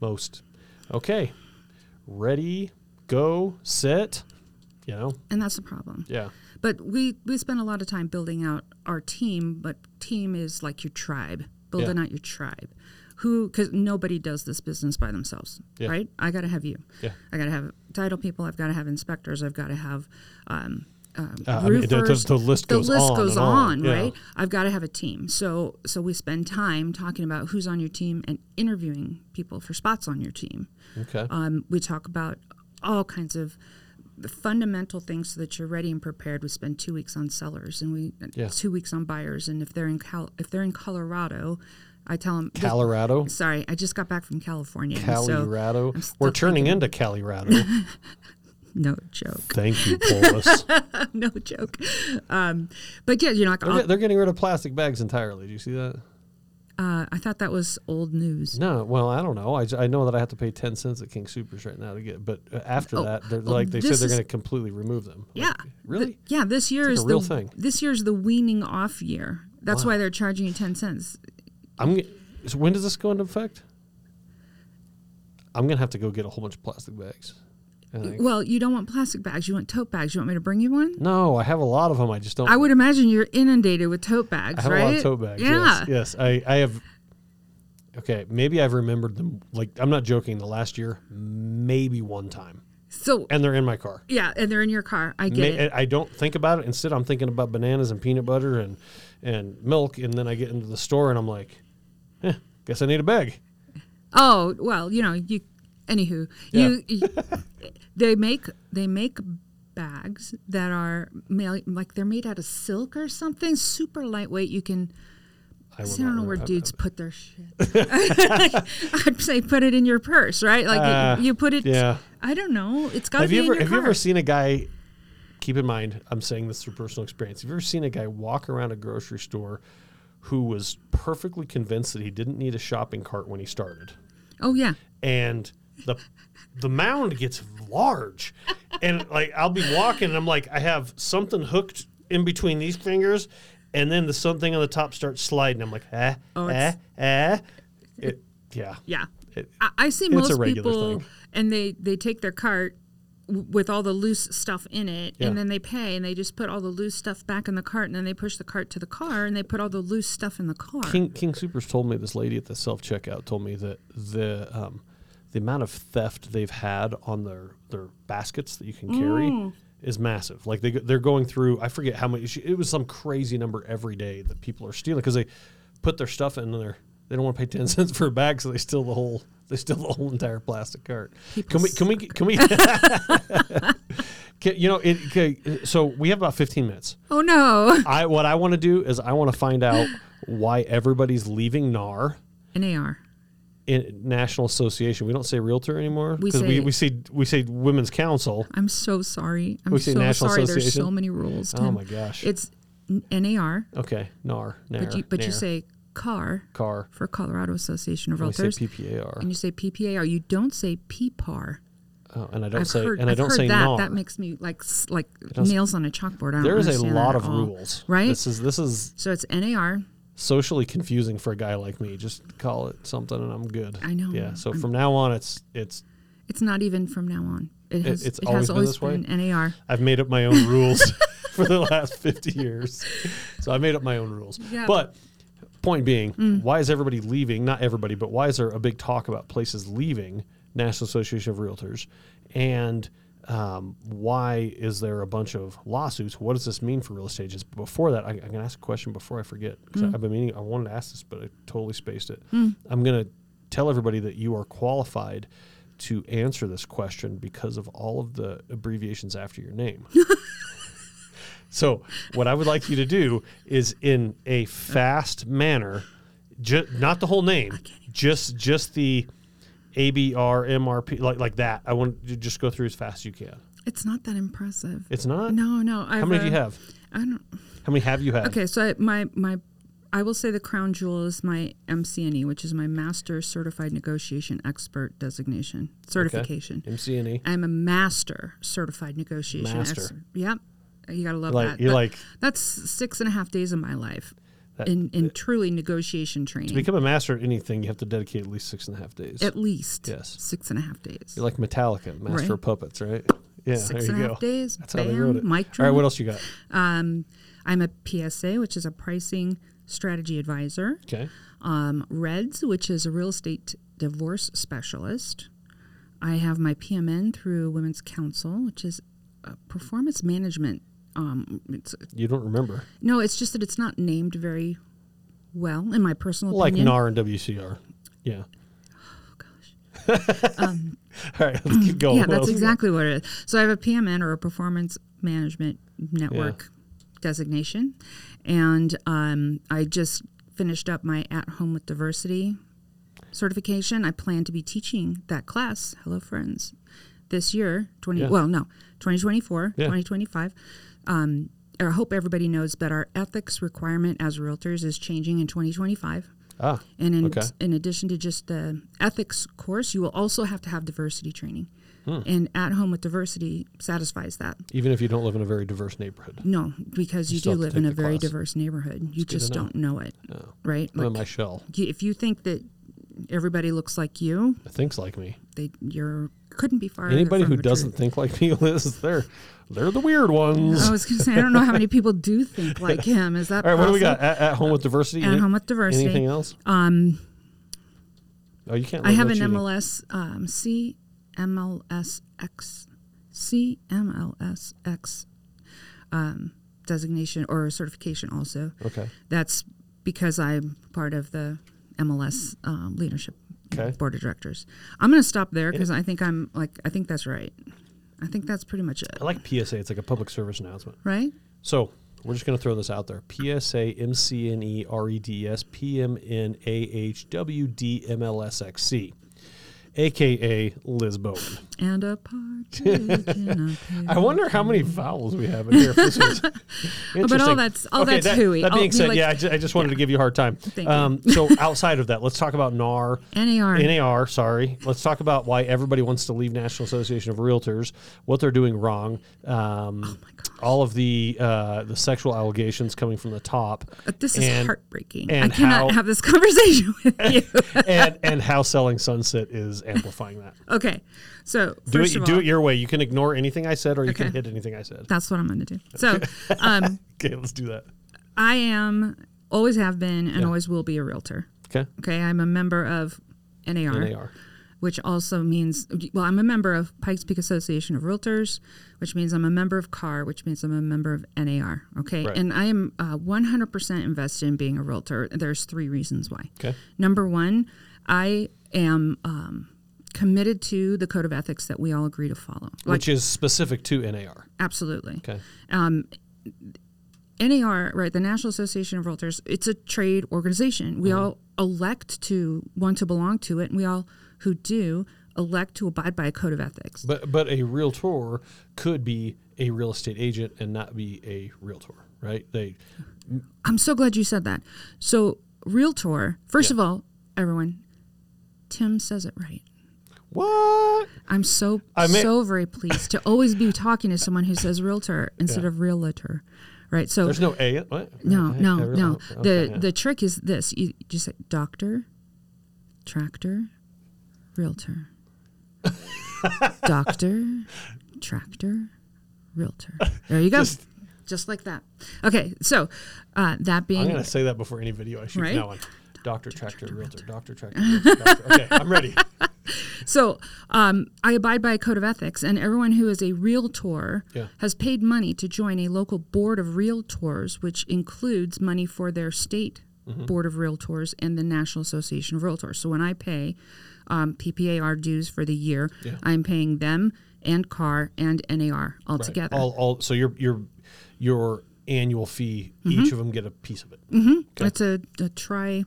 most. Okay. Ready, go, sit. You know? and that's the problem Yeah. But we we spend a lot of time building out our team. But team is like your tribe, building Yeah. out your tribe. Who? Because nobody does this business by themselves, Yeah. right? I got to have you. Yeah. I got to have title people. I've got to have inspectors. I've got to have. Um, um, Uh, I mean, the- the- roofers. the list goes on goes and on, yeah. right? I've got to have a team. So so we spend time talking about who's on your team and interviewing people for spots on your team. Okay. Um, we talk about all kinds of the fundamental things so that you're ready and prepared. We spend two weeks on sellers and we Yeah. two weeks on buyers. And if they're in Cal- if they're in Colorado, I tell them. Colorado. sorry, I just got back from California. and so Colorado. We're turning thinking- into Colorado. (laughs) no joke, Thank you, Polis. (laughs) no joke. Um, but yeah, you know, like, they're, get- they're getting rid of plastic bags entirely. Do you see that? Uh, I thought that was old news. No, well, I don't know. I, I know that I have to pay ten cents at King Supers right now to get, but uh, after Oh, that, they're oh, like they said they're going to completely remove them. Like, Yeah, really? Th- yeah, this year like is a real the thing. this year's the weaning off year. That's Wow. why they're charging you ten cents. I'm. So when does this go into effect? I'm gonna have to go get a whole bunch of plastic bags. Well, you don't want plastic bags. You want tote bags. You want me to bring you one? No, I have a lot of them. I just don't. I would imagine you're inundated with tote bags, I have right? a lot of tote bags. Yeah. Yes, yes. I, I have. Okay, maybe I've remembered them. Like I'm not joking. The last year, maybe one time, So and they're in my car. yeah, and they're in your car. I get Ma- it. I don't think about it. Instead, I'm thinking about bananas and peanut butter and and milk, and then I get into the store and I'm like, eh, guess I need a bag. Oh well, you know you. Anywho, you, you they make they make bags that are ma- like they're made out of silk or something, super lightweight. You can. I, I don't know where dudes put their shit. (laughs) I'd say put it in your purse, right? Like Uh, you, you put it. Yeah. I don't know. It's got to Have be you in ever your have you car. ever seen a guy? Keep in mind, I'm saying this through personal experience. Have you ever seen a guy walk around a grocery store who was perfectly convinced that he didn't need a shopping cart when he started? oh yeah, and the the mound gets large and like i'll be walking and i'm like i have something hooked in between these fingers and then the something on the top starts sliding i'm like eh Oh, eh eh it, yeah yeah. It- I, I see most people, thing. and they they take their cart with all the loose stuff in it, Yeah. and then they pay, and they just put all the loose stuff back in the cart, and then they push the cart to the car, and they put all the loose stuff in the car. king King Soopers told me this lady at the self checkout told me that the um the amount of theft they've had on their their baskets that you can carry Mm. is massive. Like they they're going through. I forget how many. It was some crazy number every day that people are stealing because they put their stuff in there. They don't want to pay ten (laughs) cents for a bag, so they steal the whole. They steal the whole entire plastic cart. Can we? Can we? Can we? (laughs) (laughs) can, you know, it, okay, so we have about fifteen minutes. oh no, I what I want to do is I want to find out why everybody's leaving NAR. NAR. In National Association, we don't say realtor anymore We because we, say- we say we say women's council. I'm so sorry. I'm We say so National sorry. There's so many rules. Oh my gosh! It's NAR, okay, NAR, NAR, but you but you say CAR car. for Colorado Association of We say Realtors, PPAR, and you say PPAR. You don't say PPAR. oh, and I don't I've say heard, and I I've don't say that. NAR. That makes me like like nails on a chalkboard. I don't there is a lot of all. rules, right? This is this is So it's NAR. Socially confusing for a guy like me. Just call it something, and I'm good. I know. Yeah. So from now on, it's it's It's not even from now on. It has. it's it always has been always way? been NAR. I've made up my own rules (laughs) (laughs) for the last 50 years. So I made up my own rules. Yeah. But point being, Mm. why is everybody leaving? Not everybody, but why is there a big talk about places leaving National Association of Realtors? And um, why is there a bunch of lawsuits? What does this mean for real estate agents? But before that, I, I'm going to ask a question before I forget because Mm. I've been meaning, I wanted to ask this, but I totally spaced it. I'm going to tell everybody that you are qualified to answer this question because of all of the abbreviations after your name. (laughs) so, what I would like you to do is in a fast manner, ju- not the whole name, just just the ABR, MRP, like like that. I want you to just go through as fast as you can. It's not that impressive. It's not. no, no. How many do you have? I don't. How many have you had? Okay, so I, my my, I will say the crown jewel is my MCNE, which is my Master Certified Negotiation Expert designation certification. Okay. MCNE. I'm a master certified negotiation Master. expert. Yep, you gotta love Like that. you're That- like that's six and a half days of my life That- in in truly negotiation training. to become a master at anything, you have to dedicate at least six and a half days. At least Yes. six and a half days. You're like Metallica, master Right. of puppets, right? Yeah, Six and a go. days. That's Bam, how they wrote it. All right, what else you got? Um, I'm a PSA, which is a pricing strategy advisor. Okay. Um, REDS, which is a real estate divorce specialist. I have my PMN through Women's Council, which is a performance management. Um, it's, You don't remember. no, it's just that it's not named very well, in my personal Like opinion. NAR and WCR. Yeah. Oh, gosh. (laughs) All right, let's keep going. yeah, What that's else you got? exactly what it is. So I have a PMN or a performance management network designation, and um, I just finished up my At Home with Diversity certification. I plan to be teaching that class. Hello, friends. This year, twenty Yeah. well, no, twenty twenty four, Yeah. twenty twenty five. Um, I hope everybody knows that our ethics requirement as realtors is changing in 2025. Ah, And in, Okay. in addition to just the ethics course, you will also have to have diversity training. Hmm. And at home with diversity satisfies that. even if you don't live in a very diverse neighborhood. No, because you, still do live in a very class. diverse neighborhood. You just know. don't know it, No. right? I'm in my shell. you- if you think that everybody looks like you, It thinks like me. they you're couldn't be farther. Anybody who doesn't truth. think like me, (laughs) Liz, they're they're the weird ones. I was going to say I don't know how many (laughs) people do think like him. Is that All right, what do we got? At, at home with diversity. At Any- home with diversity. Anything else? Um, Oh, you can't. I have an. MLS um, CMLSX CMLSX um, designation or certification also. Okay. That's because I'm part of the MLS um, leadership Okay. board of directors. I'm going to stop there because I think I'm like I think that's right. I think that's pretty much it, I like PSA. It's like a public service announcement. right? So we're just going to throw this out there. PSA MCNE REDS PMN AHWD aka Liz Bowen. And a partridge in a (laughs) I wonder how many vowels we have in here. This (laughs) was interesting. that's- all okay, that's that, hooey. That I'll being said, like- yeah, I just, I just wanted to give you a hard time. Thank you. um, so (laughs) outside of that, let's talk about NAR. NAR. NAR, sorry. Let's talk about why everybody wants to leave National Association of Realtors, what they're doing wrong, um, all of the uh, the sexual allegations coming from the top, This is and- heartbreaking. and I cannot how- have this (laughs) conversation with (laughs) you. and and how selling Sunset is amplifying that. okay, so Do it, of do it your way. You can ignore anything I said, or you can hit anything I said. that's what I'm going to do. So, (laughs) um, Okay, let's do that. I am always have been and Yeah. always will be a realtor. Okay. Okay, I'm a member of NAR, NAR. Which also means well, I'm a member of Pikes Peak Association of Realtors, which means I'm a member of CAR, which means I'm a member of NAR. Okay, Right. and I am uh, 100% invested in being a realtor. There's three reasons why. Okay. Number one, I am um, committed to the code of ethics that we all agree to follow. Like, Which is specific to NAR. absolutely. Okay. NAR, right, the National Association of Realtors, it's a trade organization. We all elect to want to belong to it, and we all who do elect to abide by a code of ethics. But but a realtor could be a real estate agent and not be a realtor, right? They I'm so glad you said that. So, realtor, first Yeah. of all, everyone, Tim says it right. what? I'm so I so very pleased to always be talking to someone who says realtor instead Yeah. of realtor, right? So There's no A. What? no, no, okay, no. okay, The yeah. the trick is this: you just say doctor, tractor, realtor, doctor, tractor, realtor. There you go. Just- Just, like that. Okay, so uh, that being. I'm gonna say that before any video I shoot Right? now on. Doctor, tractor, realtor. Doctor, tractor, realtor. doctor. Okay, I'm ready. (laughs) So um, I abide by a code of ethics, and everyone who is a realtor Yeah. has paid money to join a local board of realtors, which includes money for their state Mm-hmm. board of realtors and the National Association of Realtors. So when I pay um, PPAR dues for the year, Yeah. I'm paying them and CAR and NAR all Right. together. All, all. So your your your annual fee, Mm-hmm. each of them get a piece of it. Okay. It's a, a tri,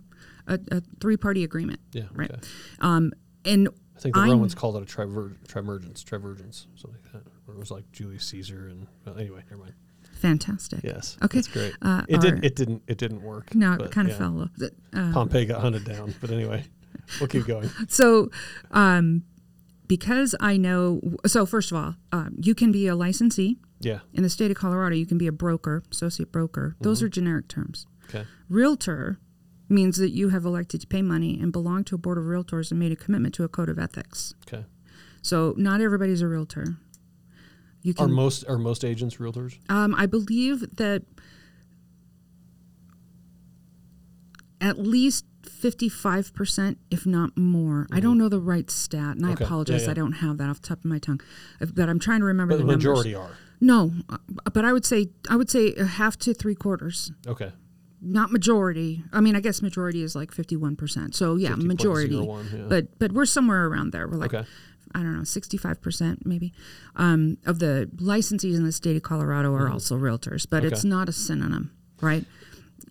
a, a three party agreement. Yeah. Right. Okay. Um, and I think the I'm- Romans called it a triver- trimergence, trivergence, something like that. Or it was like Julius Caesar and well, anyway, never mind. fantastic. Yes. Okay. That's great. Uh, it did. It didn't. It didn't work. No, it kind of yeah. fell. Uh, Pompey got hunted down, but anyway, we'll keep going. (laughs) So, um, because I know, so first of all, um, you can be a licensee Yeah. in the state of Colorado. You can be a broker, associate broker. Those Mm-hmm. are generic terms. Okay. Realtor means that you have elected to pay money and belong to a board of realtors and made a commitment to a code of ethics. Okay. So, not everybody's a realtor. You can, Are most are most agents realtors? Um, I believe that at least 55%, if not more. I don't know the right stat, and I Mm-hmm. Okay. Yeah, apologize. yeah. I don't have that off the top of my tongue. But I'm trying to remember But the the numbers. majority are. No, uh, but I would say I would say a half to three quarters. Okay. Not majority. I mean, I guess majority is like 51%. So yeah, majority. 50.01, yeah. But but we're somewhere around there. We're like Okay. I don't know, 65% maybe um, of the licensees in the state of Colorado are also realtors, but it's Mm-hmm. Not a synonym, right?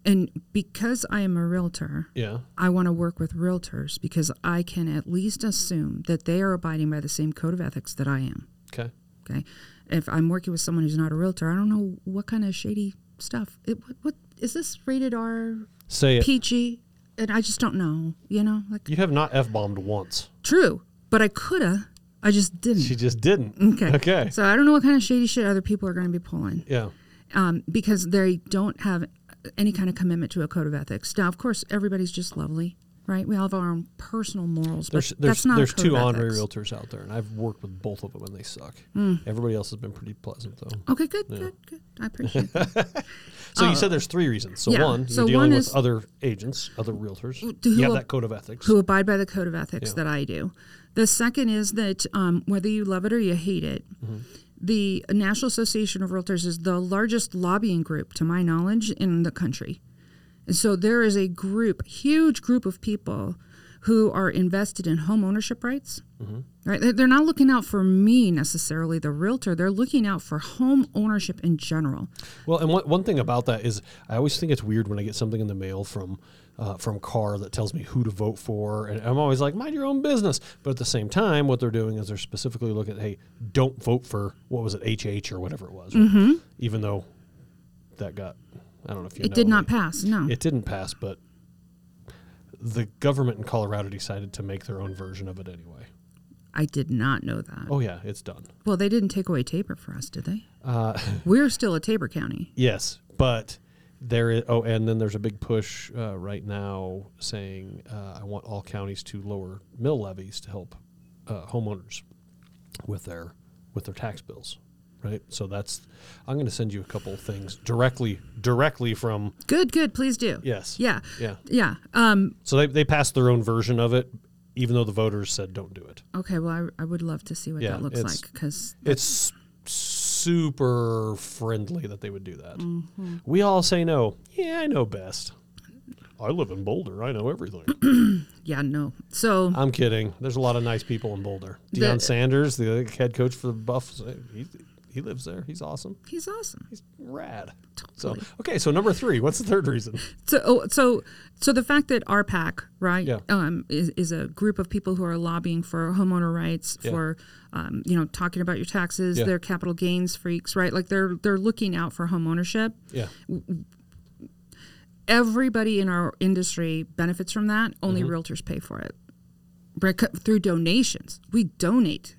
And because I am a realtor, Yeah. I want to work with realtors because I can at least assume that they are abiding by the same code of ethics that I am. Okay. Okay. If I'm working with someone who's not a realtor, I don't know what kind of shady stuff. It, what, what is this rated R, Say it. PG? And I just don't know. You know, like You have not f bombed once. true, but I coulda. I just didn't. She just didn't. Okay. Okay. So I don't know what kind of shady shit other people are going to be pulling Yeah. um, because they don't have any kind of commitment to a code of ethics. Now, of course, everybody's just lovely. right? We all have our own personal morals, but There's that's not there's two honorary realtors out there, and I've worked with both of them, and they suck. Hmm. Everybody else has been pretty pleasant though. Okay, good, good, good. I appreciate that. (laughs) So you said there's three reasons. So Uh, yeah. one, you're So dealing one with other agents, other realtors. do you have who- that code of ethics. who abide by the code of ethics Yeah. that I do. The second is that um, whether you love it or you hate it, Mm-hmm. The National Association of Realtors is the largest lobbying group, to my knowledge, in the country. And so there is a group, huge group of people who are invested in home ownership rights. Mm-hmm. Right? They're- not looking out for me necessarily, the realtor. They're looking out for home ownership in general. Well, and one, one thing about that is I always think it's weird when I get something in the mail from uh, from CAR that tells me who to vote for, and I'm always like, mind your own business. But at the same time, what they're doing is they're specifically looking at, hey, don't vote for what was it, HH or whatever it was, right? even though that got, I don't know if you Mm-hmm. It know, did not pass. No. It didn't pass, but the government in Colorado decided to make their own version of it anyway. I did not know that. Oh yeah, it's done. Well, they didn't take away TABOR for us, did they? Uh, (laughs) We're still a TABOR County. Yes, but there is. Oh, and then there's a big push uh, right now saying uh, I want all counties to lower mill levies to help uh, homeowners with their with their tax bills. Right. So that's. I'm going to send you a couple of things directly directly from. Good, good. Please do. Yes. Yeah. Yeah. Yeah. Um, So they they passed their own version of it, even though the voters said don't do it. okay. Well, I, I would love to see what Yeah, that looks like because It's super friendly that they would do that. Mm-hmm. We all say no. Yeah, I know best. I live in Boulder. I know everything. (clears throat) yeah, no. So I'm kidding. There's a lot of nice people in Boulder. The- Deion Sanders, the head coach for the Buffs, he, he lives there. He's awesome. he's awesome. He's rad. So Totally. okay, so number three. What's the third reason? So, oh, so, so the fact that RPAC, right, Yeah. um, is, is a group of people who are lobbying for homeowner rights, Yeah. for, um, you know, talking about your taxes, Yeah. they're capital gains freaks, right? Like they're they're looking out for homeownership. Yeah, Everybody in our industry benefits from that. Only Mm-hmm. realtors pay for it, through donations. We donate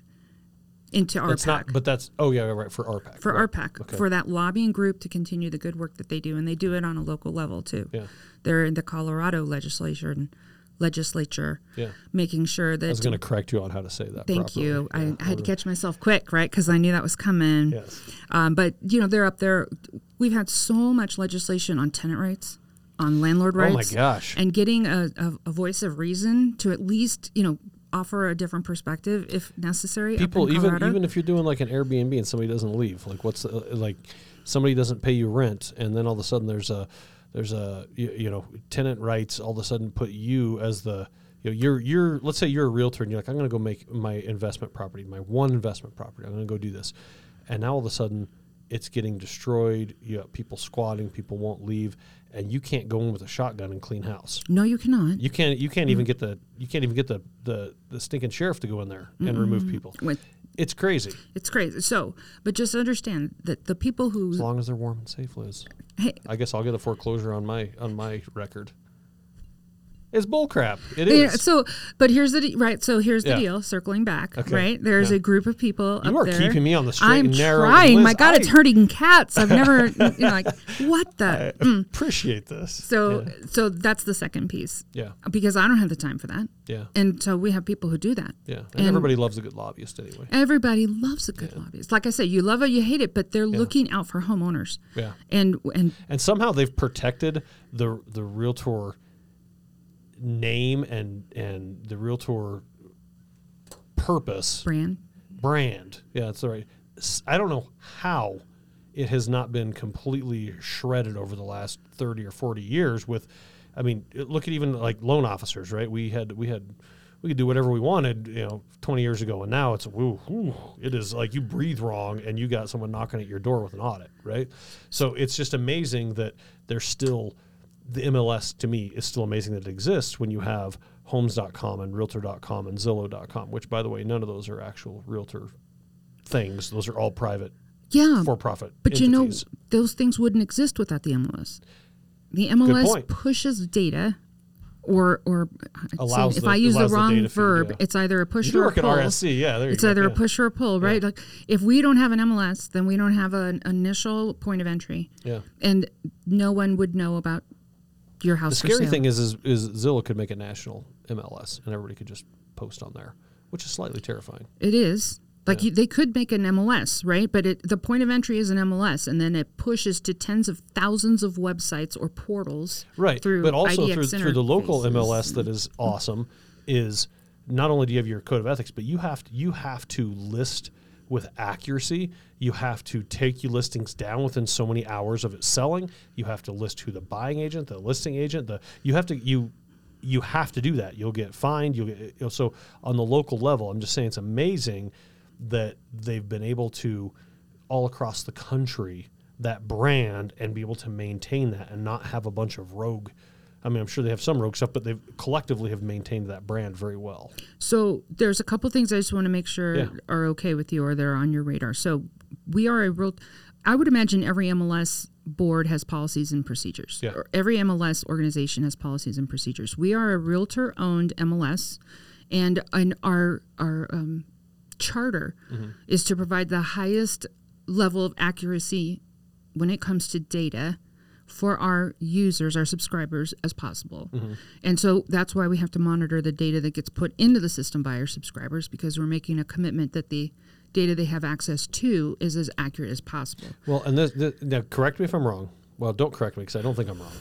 into RPAC. that's not. But that's. Oh yeah, right for RPAC. for right. RPAC Okay. for that lobbying group to continue the good work that they do, and they do it on a local level too. Yeah. They're in the Colorado legislature and legislature, Yeah. making sure that. I was going to correct you on how to say that. Thank properly. you. Yeah, I, I had to catch myself quick, right? Because I knew that was coming. Yes. Um, but you know, they're up there. We've had so much legislation on tenant rights, on landlord rights. Oh my gosh. And getting a, a, a voice of reason to at least you know offer a different perspective if necessary. people even even if you're doing like an Airbnb and somebody doesn't leave, like what's the, like somebody doesn't pay you rent, and then all of a sudden there's a there's a you, you know tenant rights all of a sudden put you as the you know you're you're let's say you're a realtor and you're like I'm going to go make my investment property my one investment property I'm going to go do this, and now all of a sudden it's getting destroyed. You got people squatting, people won't leave, and you can't go in with a shotgun and clean house. no, you cannot. You can't. You can't even mm. get the. You can't even get the the, the stinking sheriff to go in there and remove people. With- It's crazy. It's crazy. So, but just understand that the people who, As long as they're warm and safe, Liz. hey, I guess I'll get a foreclosure on my on my record. It's bullcrap. It Yeah, so, but here's the de- right. So here's the Yeah. deal. Circling back, Okay. right? There's Yeah. a group of people You up are there. keeping me on the straight I'm and narrow. trying. Liz, My God, it's hurting cats. I've never, (laughs) you know, like what the. I mm. appreciate this. So, so that's the second piece yeah, because I don't have the time for that, yeah, and so we have people who do that. yeah. And, and- everybody loves a good lobbyist anyway. Everybody loves a good lobbyist. Like I said, you love it, you hate it, but they're looking out for homeowners. Yeah. And and And somehow they've protected the the realtor name and and the realtor purpose brand. brand. Yeah, that's right. I don't know how it has not been completely shredded over the last 30 or 40 years with I mean, look at even like loan officers, right? We had we had we could do whatever we wanted, you know, 20 years ago and now it's woo, woo, it is like you breathe wrong and you got someone knocking at your door with an audit, right? So it's just amazing that there's still the MLS to me is still amazing that it exists when you have homes.com and realtor.com and zillow.com, which by the way, none of those are actual realtor things. Those are all private Yeah, for profit. But you know, those things wouldn't exist without the MLS. The MLS pushes data, or or Allows if the- I use the allows the wrong data feed, verb, yeah. it's either a push or a work at pull. RSC, yeah. It's go, either a push or a pull, right? Like if we don't have an MLS, then we don't have an initial point of entry, Yeah, and no one would know about your house. The scary thing is, is, is Zillow could make a national MLS and everybody could just post on there, which is slightly terrifying. It is. Like you, they could make an MLS, right? But it, the point of entry is an MLS, and then it pushes to tens of thousands of websites or portals, Right. Through but also IDX through, through the local. MLS that is awesome is not only do you have your code of ethics, but you have to, you have to list with accuracy. You have to take your listings down within so many hours of it selling. You have to list who the buying agent, the listing agent, the you have to you you have to do that. You'll get fined. You'll get you know, so on the local level. I'm just saying it's amazing that they've been able to all across the country that brand and be able to maintain that and not have a bunch of rogue. I mean, I'm sure they have some rogue stuff, but they've collectively have maintained that brand very well. So there's a couple things I just want to make sure Yeah. are okay with you or they're on your radar. So we are a real. I would imagine every MLS board has policies and procedures. Yeah. Or every MLS organization has policies and procedures. We are a realtor-owned MLS, and and our our um, charter Mm-hmm. is to provide the highest level of accuracy when it comes to data for our users, our subscribers, as possible. Mm-hmm. And so that's why we have to monitor the data that gets put into the system by our subscribers because we're making a commitment that the data they have access to is as accurate as possible. Well, and this, this now correct me if I'm wrong. Well, don't correct me because I don't think I'm wrong.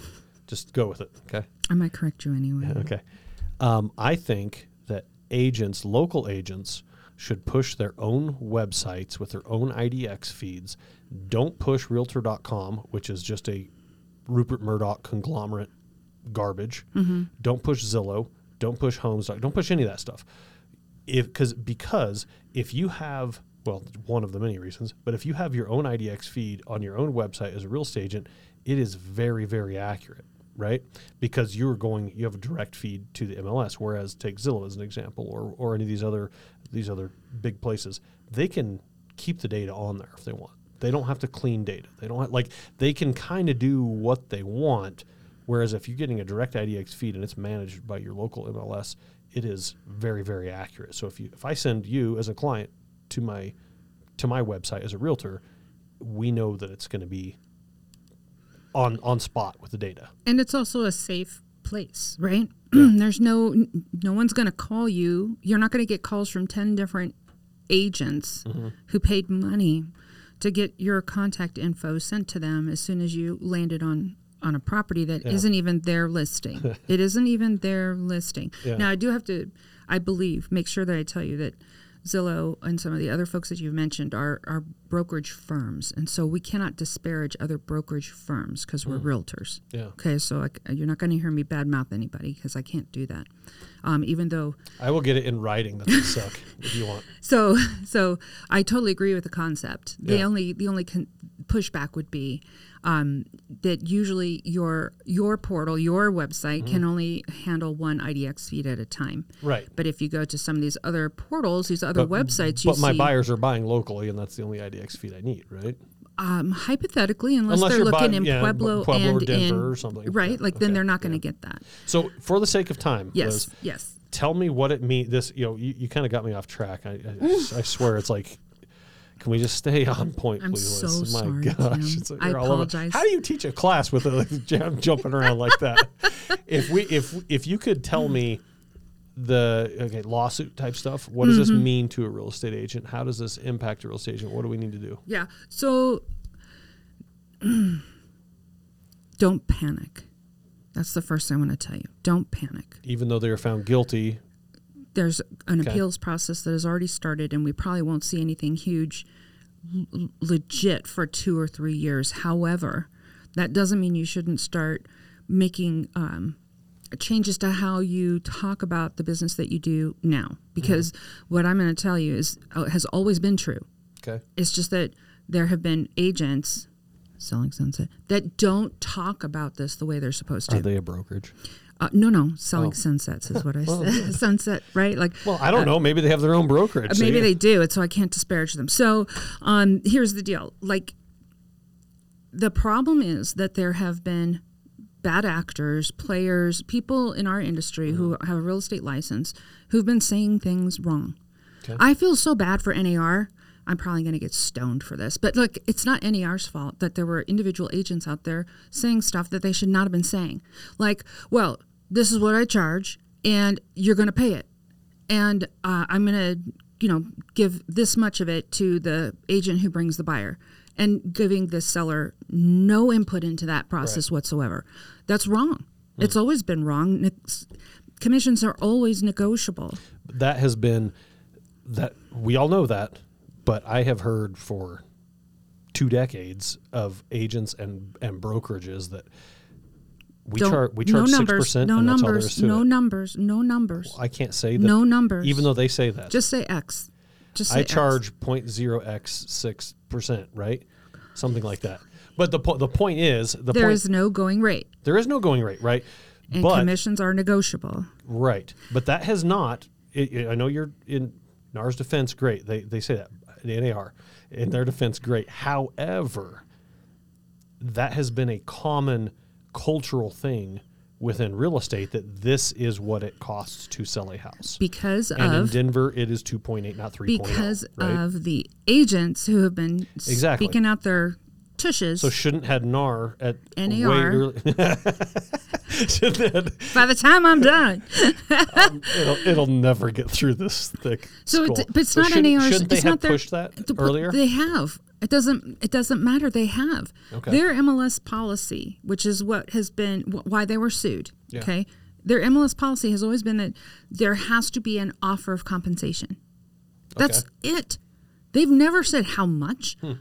Just go with it. Okay. I might correct you anyway. Okay. Um, I think that agents, local agents, should push their own websites with their own IDX feeds. Don't push Realtor.com, which is just a Rupert Murdoch conglomerate garbage. Mm-hmm. Don't push Zillow. Don't push Homes. Don't push any of that stuff. If because because if you have well one of the many reasons, but if you have your own IDX feed on your own website as a real estate agent, it is very very accurate, right? Because you're going you have a direct feed to the MLS. Whereas take Zillow as an example, or or any of these other these other big places, they can keep the data on there if they want. They don't have to clean data. They don't have, like they can kind of do what they want. Whereas if you're getting a direct IDX feed and it's managed by your local MLS, it is very very accurate. So if you if I send you as a client to my to my website as a realtor, we know that it's going to be on on spot with the data. And it's also a safe place, right? (clears throat) There's no no one's going to call you. You're not going to get calls from 10 different agents Mm-hmm. who paid money to get your contact info sent to them as soon as you landed on on a property that Yeah. not even their listing. (laughs) it isn't even their listing. Yeah. Now I do have to I believe make sure that I tell you that Zillow and some of the other folks that you've mentioned are, are brokerage firms. And so we cannot disparage other brokerage firms because we're realtors. Yeah. Okay, so I, you're not going to hear me badmouth anybody because I can't do that. Um, even though, I will get it in writing that they suck if you want. (laughs) so so I totally agree with the concept. The Yeah. only the only con- pushback would be um, that usually your your portal, your website Mm-hmm. can only handle one IDX feed at a time. Right. But if you go to some of these other portals, these other websites, you But my see buyers are buying locally, and that's the only IDX feed I need, right? um, hypothetically, unless, Unless they're looking buying- in yeah, Pueblo, Pueblo or and Denver in or something. right, like then okay, they're not going to yeah. get that. So, for the sake of time, Yes, Liz, yes. tell me what it means. This, you know, you, you kind of got me off track. I, I, (sighs) I swear, it's like, can we just stay on point, I'm please? so? My sorry, gosh, Jim. like I you're all over- apologize. How do you teach a class with a (laughs) jam- jumping around like that? (laughs) if we, if if you could tell me the okay lawsuit type stuff, what does Mm-hmm. this mean to a real estate agent? How does this impact a real estate agent? What do we need to do? Yeah. So (clears throat) don't panic. That's the first thing I want to tell you. Don't panic. Even though they are found guilty, There's an Okay. appeals process that has already started, and we probably won't see anything huge l- legit for two or three years. However, that doesn't mean you shouldn't start making um, changes to how you talk about the business that you do now. Because what I'm going to tell you is uh, has always been true. okay, It's just that there have been agents selling Sunset that don't talk about this the way they're supposed to. are they a brokerage? uh, no, no, selling Oh. sunsets is what I (laughs) Well, said. (laughs) Sunset, right? Like Well, I don't know. Maybe they have their own brokerage. so maybe yeah. they do it, so I can't disparage them. So, um, here's the deal: like, the problem is that there have been bad actors, players, people in our industry who Mm-hmm. have a real estate license who've been saying things wrong. Okay. I feel so bad for NAR. I'm probably going to get stoned for this. But look, it's not NAR's fault that there were individual agents out there saying stuff that they should not have been saying. Like, well, this is what I charge, and you're going to pay it. And uh, I'm going to, you know, give this much of it to the agent who brings the buyer and giving the seller no input into that process whatsoever. That's wrong. It's always been wrong. Commissions are always negotiable. that has been that we all know that, but I have heard for two decades of agents and and brokerages that we Don't- charge we charge six numbers, percent, no and that's all there numbers, no it. numbers, no numbers, I can't say that. no numbers. even though they say that. just say X. Just say I charge 0.0 x six percent, right? Something like that. But the po- the point is the There point is no going rate, there is no going rate, right? and but commissions are negotiable. Right, but that has not. It, it- I know you're in NAR's defense. Great, they they say that the are in their defense. Great. However, that has been a common cultural thing within real estate that this is what it costs to sell a house. because and in Denver, it is two point eight, not three point oh. because right? of the agents who have been Exactly. speaking out their tushes. so shouldn't had NAR at way NAR. early. (laughs) had, By the time I'm done, it'll, it'll never get through this thick. so it's, but it's Or not shouldn't, Shouldn't they have not their, pushed that the- earlier? They have. It doesn't. It doesn't matter. They have Okay. their MLS policy, which is what has been wh- why they were sued. Yeah. Okay, their MLS policy has always been that there has to be an offer of compensation. That's it. They've never said how much. Hmm.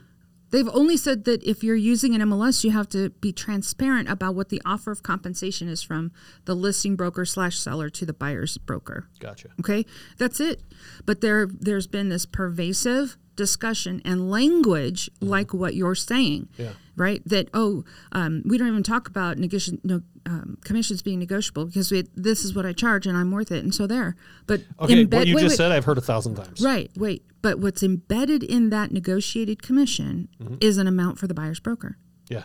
They've only said that if you're using an MLS, you have to be transparent about what the offer of compensation is from the listing broker slash seller to the buyer's broker. Gotcha. Okay, that's it. But there, there's been this pervasive discussion and language like what you're saying, Mm-hmm. Yeah. right? That oh, um, we don't even talk about no, um, commissions being negotiable because we, this is what I charge and I'm worth it, and so there. But Okay, embed- what you wait, just wait. said, I've heard a thousand times. Right, wait. But what's embedded in that negotiated commission Mm-hmm. is an amount for the buyer's broker. Yeah.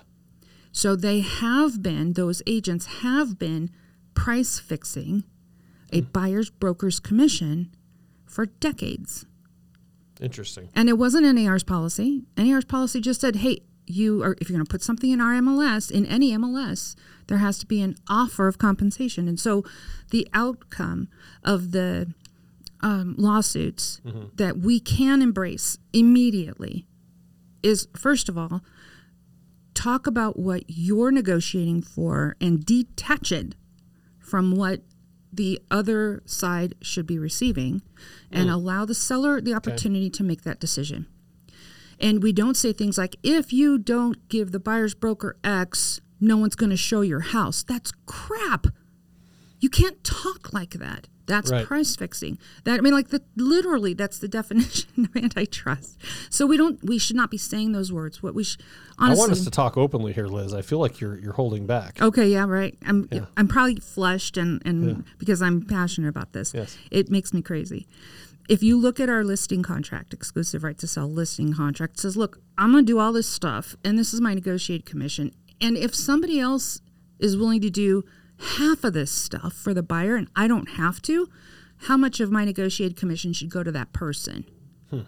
So they have been, those agents have been price fixing a Hmm. buyer's broker's commission for decades. Interesting. And it wasn't NAR's policy. NAR's policy just said, hey, you are if you're going to put something in our MLS, in any MLS, there has to be an offer of compensation. And so the outcome of the um, lawsuits that we can embrace immediately is first of all, talk about what you're negotiating for and detach it from what the other side should be receiving and allow the seller the opportunity to make that decision. And we don't say things like, if you don't give the buyer's broker X, no one's going to show your house. That's crap. You can't talk like that. That's Right. price fixing. That I mean, like the literally, that's the (laughs) definition of antitrust. So we don't, we should not be saying those words. What we should, honestly, I want us to talk openly here, Liz. I feel like you're you're holding back. Okay, yeah, right. I'm I'm probably flushed and and because I'm passionate about this. Yes. It makes me crazy. If you look at our listing contract, exclusive right to sell listing contract, says, look, I'm going to do all this stuff, and this is my negotiated commission. And if somebody else is willing to do half of this stuff for the buyer, and I don't have to, how much of my negotiated commission should go to that person? Hmm.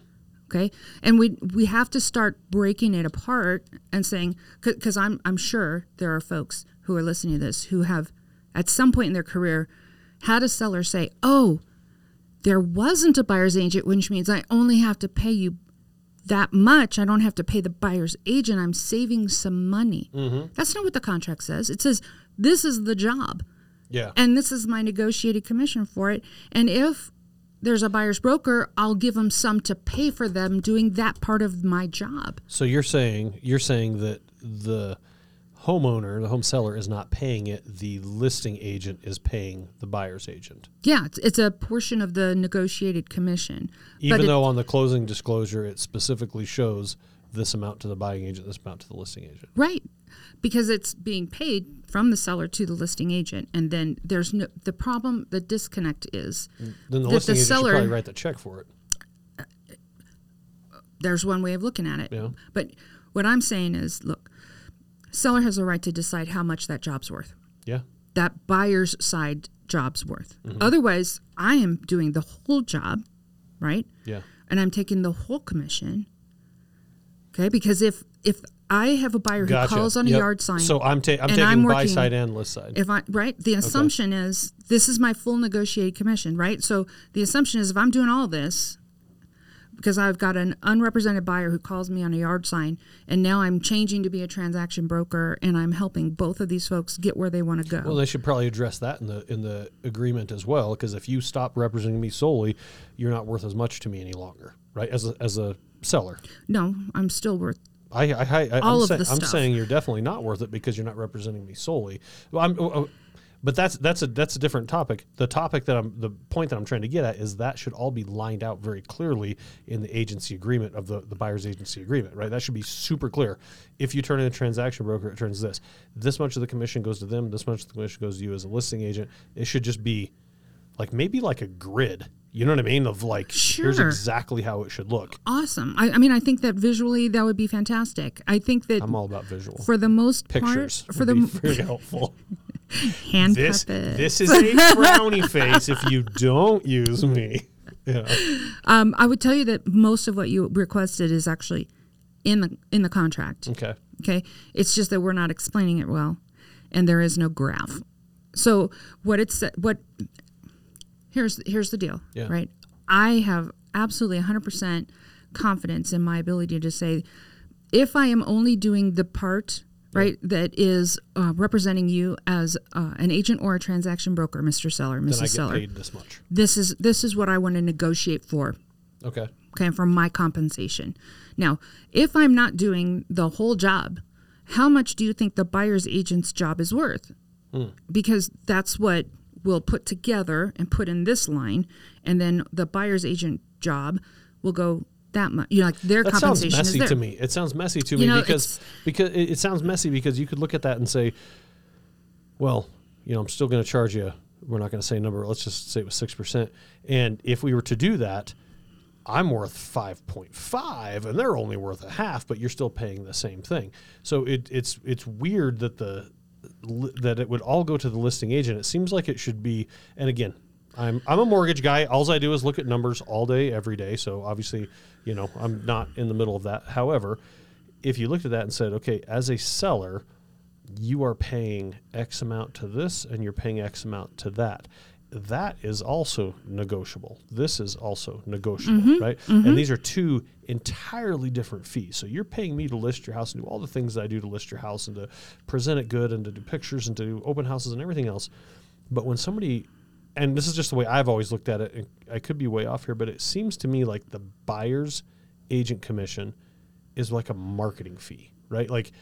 okay? And we we have to start breaking it apart and saying because i'm i'm sure there are folks who are listening to this who have at some point in their career had a seller say oh there wasn't a buyer's agent which means i only have to pay you that much. I don't have to pay the buyer's agent. I'm saving some money. Mm-hmm. That's not what the contract says. It says this is the job Yeah. and this is my negotiated commission for it. And if there's a buyer's broker, I'll give them some to pay for them doing that part of my job. So you're saying you're saying that the homeowner, the home seller, is not paying it. The listing agent is paying the buyer's agent, Yeah, it's, it's a portion of the negotiated commission. even but though on the closing disclosure it specifically shows this amount to the buying agent, this amount to the listing agent. right, because it's being paid from the seller to the listing agent, and then there's no the problem. The disconnect is Then the That listing the agent seller- should probably write the check for it. there's one way of looking at it. Yeah. But what I'm saying is, look, seller has a right to decide how much that job's worth. Yeah. that buyer's side job's worth. Mm-hmm. Otherwise, I am doing the whole job, right? Yeah. and I'm taking the whole commission. Okay, because if if I have a buyer who calls on a yard sign, So I'm, ta- I'm taking I'm buy working- side and list side. if I right, the assumption is this is my full negotiated commission, right? So the assumption is if I'm doing all this because I've got an unrepresented buyer who calls me on a yard sign, and now I'm changing to be a transaction broker, and I'm helping both of these folks get where they want to go. Well, they should probably address that in the in the agreement as well, because if you stop representing me solely, you're not worth as much to me any longer, right? As a, as a seller, no, I'm still worth. I, I, I I'm, of say- the I'm saying you're definitely not worth it because you're not representing me solely. Well, I'm, oh, oh, but that's that's a that's a different topic. The topic that I'm the point that I'm trying to get at is that should all be lined out very clearly in the agency agreement of the the buyer's agency agreement, right? That should be super clear. If you turn in a transaction broker, it turns this. This much of the commission goes to them. This much of the commission goes to you as a listing agent. It should just be like maybe like a grid. You know what I mean? Of like here's exactly how it should look. Awesome. I, I mean, I think that visually that would be fantastic. I think that I'm all about visual. for the most Pictures part, for the very helpful. (laughs) hand this puppet. this is a frowny face if you don't use me. Yeah. Um, I would tell you that most of what you requested is actually in the in the contract. Okay. Okay, it's just that we're not explaining it well, and there is no graph. So what it's what here's here's the deal, Yeah. right? I have absolutely 100% confidence in my ability to say if I am only doing the part right that is uh, representing you as uh, an agent or a transaction broker, Mr. Seller, Then I Mrs. get Seller. paid this much. This is this is what I want to negotiate for Okay. okay, for my compensation. Now, if I'm not doing the whole job, how much do you think the buyer's agent's job is worth? Because that's what we'll put together and put in this line, and then the buyer's agent job will go that much. You know, like their That sounds compensation messy is to me. It sounds messy to You me know, because because it, it sounds messy because you could look at that and say, well, you know, I'm still going to charge you. We're not going to say a number. Let's just say it was six percent. And if we were to do that, I'm worth five point five, and they're only worth a half, but you're still paying the same thing. So it, it's it's weird that the that it would all go to the listing agent. It seems like it should be. And again, I'm I'm a mortgage guy. All I do is look at numbers all day, every day. So obviously, you know, I'm not in the middle of that. However, if you looked at that and said, okay, as a seller, you are paying X amount to this and you're paying X amount to that. That is also negotiable. This is also negotiable, mm-hmm. right? And mm-hmm. these are two entirely different fees. So you're paying me to list your house and do all the things that I do to list your house and to present it good and to do pictures and to do open houses and everything else. But when somebody, and this is just the way I've always looked at it, and I could be way off here, but it seems to me like the buyer's agent commission is like a marketing fee, right? Like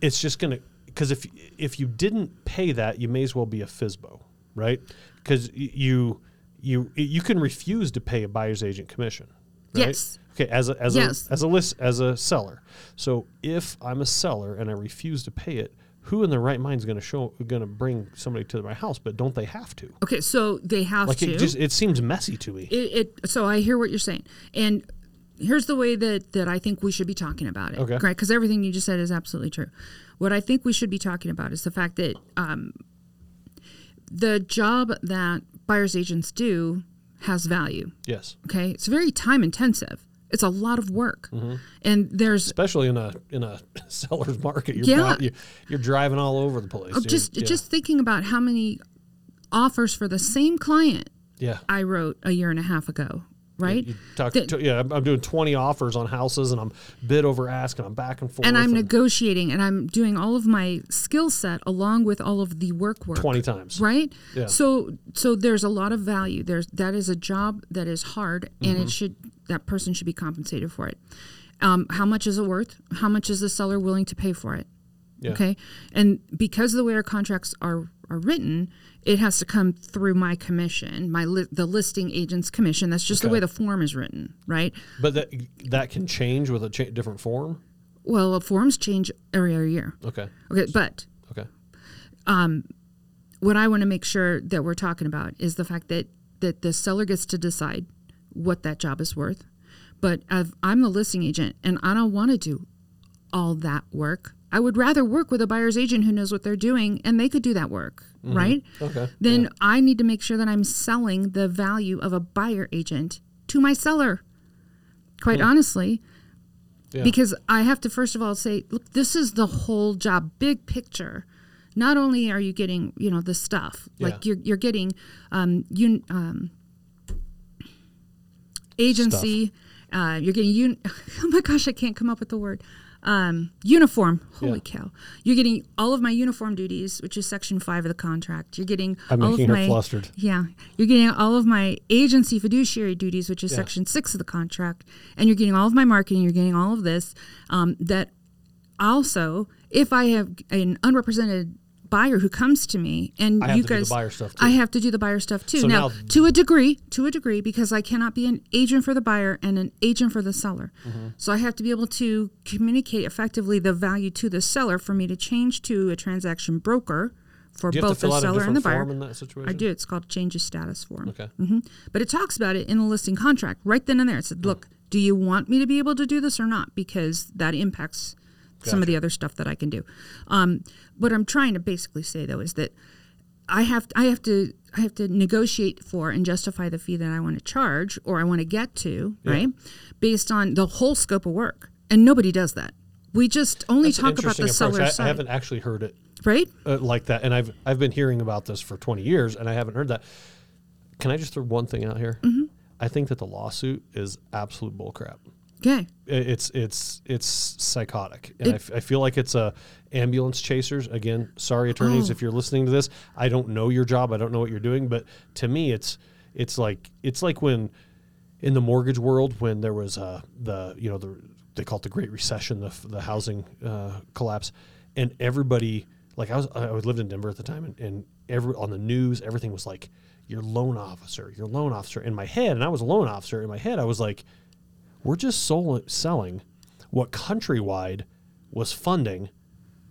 it's just gonna because if if you didn't pay that, you may as well be a FSBO, right? Because you you you can refuse to pay a buyer's agent commission. Right? Yes. Okay. As a as Yes. a as a list as a seller. So if I'm a seller and I refuse to pay it, who in their right mind is going to show going to bring somebody to my house? But don't they have to? Okay, so they have Like to. it just it seems messy to me. it, it so I hear what you're saying, and here's the way that that I think we should be talking about it. Okay. right? Because everything you just said is absolutely true. What I think we should be talking about is the fact that um, the job that buyers agents do has value. yes. Okay, it's very time intensive. It's a lot of work, Mm-hmm. and there's Especially in a in a (laughs) seller's market, you're Yeah. you're driving all over the place. just yeah. just thinking about how many offers for the same client yeah. I wrote a year and a half ago. Right, You talk, That- to, yeah, I'm, doing 20 offers on houses and I'm bid over ask and I'm back and forth. and I'm negotiating and I'm doing all of my skill set along with all of the work work. 20 times. Right? Yeah. So so there's a lot of value. There's that is a job that is hard and Mm-hmm. it should that person should be compensated for it. Um, how much is it worth? How much is the seller willing to pay for it? Yeah. Okay. And because of the way our contracts are are written, it has to come through my commission, my li- the listing agent's commission. That's just the way the form is written, right? But that that can change with a cha- different form. Well, forms change every other year. Okay. Okay, but Okay. Um, what I want to make sure that we're talking about is the fact that that the seller gets to decide what that job is worth. But if I'm the listing agent and I don't want to do all that work, I would rather work with a buyer's agent who knows what they're doing and they could do that work, right? Okay. Then I need to make sure that I'm selling the value of a buyer agent to my seller. quite honestly, Yeah. because I have to first of all say, look, this is the whole job, big picture. Not only are you getting, you know, the stuff, like you're you're getting um, un, um, agency, uh, you're getting un- (laughs) oh my gosh, I can't come up with the word. Um, uniform. Holy Yeah. cow! You're getting all of my uniform duties, which is section five of the contract. You're getting I'm all making of her my flustered. yeah, you're getting all of my agency fiduciary duties, which is Yeah. section six of the contract, and you're getting all of my marketing. You're getting all of this. Um, that also, if I have an unrepresented buyer who comes to me, and you to do the guys, buyer stuff, too. I have to do the buyer stuff too. So now, now- to a degree, to a degree, because I cannot be an agent for the buyer and an agent for the seller. Mm-hmm. So I have to be able to communicate effectively the value to the seller for me to change to a transaction broker for Do you have to both the seller and the buyer. form in that situation? I do. It's called change of status form. Okay. hmm But it talks about it in the listing contract right then and there. It said, look, do you want me to be able to do this or not? Because that impacts some of the other stuff that I can do. Um, what I'm trying to basically say though is that I have I have to I have to negotiate for and justify the fee that I want to charge or I want to get to, right? Based on the whole scope of work. And nobody does that. We just only That's talk about the approach. seller I, I haven't actually heard it right? uh, like that, and I've I've been hearing about this for 20 years, and I haven't heard that. Can I just throw one thing out here? Mm-hmm. I think that the lawsuit is absolute bullcrap. Okay. it's it's it's psychotic. And I It- f- I, feel like it's a ambulance chasers. Again sorry attorneys Oh. if you're listening to this i don't know your job. I don't know what you're doing. But to me it's it's like it's like when in the mortgage world when there was uh the you know the they call it the great recession the, the housing uh, collapse. And everybody like i was i was lived in denver at the time and, and every on the news everything was like your loan officer your loan officer. In my head and i was a loan officer in my head i was like we're just sol- selling what countrywide was funding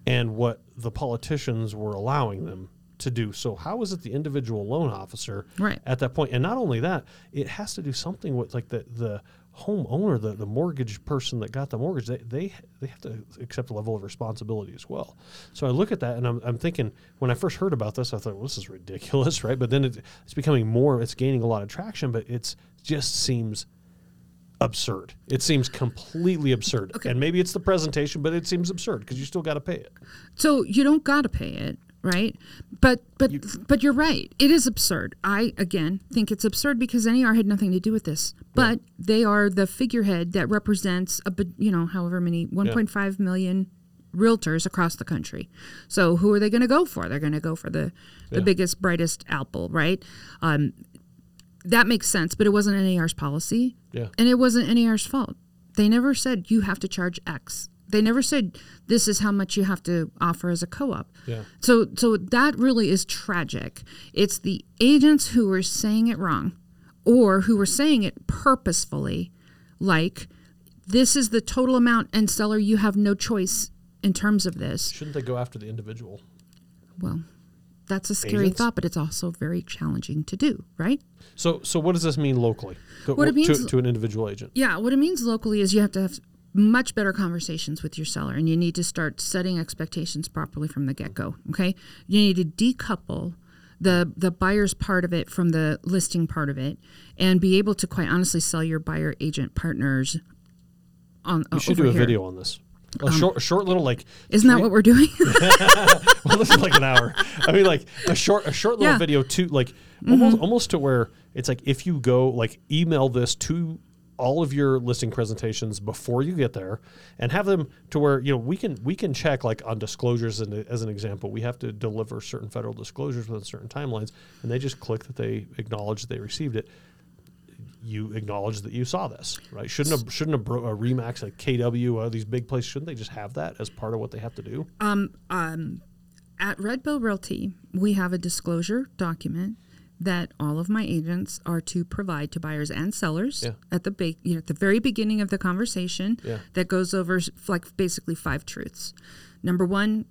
and what the politicians were allowing them to do. So how is it the individual loan officer Right. at that point? And not only that, it has to do something with like the the homeowner, the, the mortgage person that got the mortgage, they, they they have to accept a level of responsibility as well. So I look at that and I'm, I'm thinking when I first heard about this, I thought, well, this is ridiculous, (laughs) right? But then it, it's becoming more, it's gaining a lot of traction, but it's just seems absurd. It seems completely absurd. Okay. And maybe it's the presentation, but it seems absurd because you still got to pay it. So you don't got to pay it, right? But but but you're right. It is absurd. I again think it's absurd because NAR had nothing to do with this. But they are the figurehead that represents a you know however many 1.5 million realtors across the country. So who are they going to go for? They're going to go for the the Yeah. biggest brightest apple, right? Um, that makes sense, but it wasn't NAR's policy. Yeah. And it wasn't NAR's fault. They never said you have to charge X. They never said this is how much you have to offer as a co-op. Yeah. So so that really is tragic. It's the agents who were saying it wrong or who were saying it purposefully like this is the total amount and seller you have no choice in terms of this. Shouldn't they go after the individual? Well, that's a scary Agents? thought, but it's also very challenging to do, right? So, so what does this mean locally? What it to, means- to an individual agent? Yeah, what it means locally is you have to have much better conversations with your seller and you need to start setting expectations properly from the get-go, okay? You need to decouple the the buyer's part of it from the listing part of it and be able to quite honestly sell your buyer agent partners on You uh, should do a here. Video on this. A um, short, short little like. Isn't that what we're doing? (laughs) well, this is like an hour. I mean, like a short, a short little Yeah. video too, like mm-hmm. almost, almost to where it's like if you go like email this to all of your listing presentations before you get there, and have them to where you know we can we can check like on disclosures and as an example, we have to deliver certain federal disclosures within certain timelines, and they just click that they acknowledge that they received it. You acknowledge that you saw this, right? Shouldn't a, shouldn't a, bro, a Remax, a KW, uh, these big places, shouldn't they just have that as part of what they have to do? Um, um, At Red Bow Realty, we have a disclosure document that all of my agents are to provide to buyers and sellers Yeah. at the ba- you know, at the very beginning of the conversation Yeah. that goes over like basically five truths. Number one,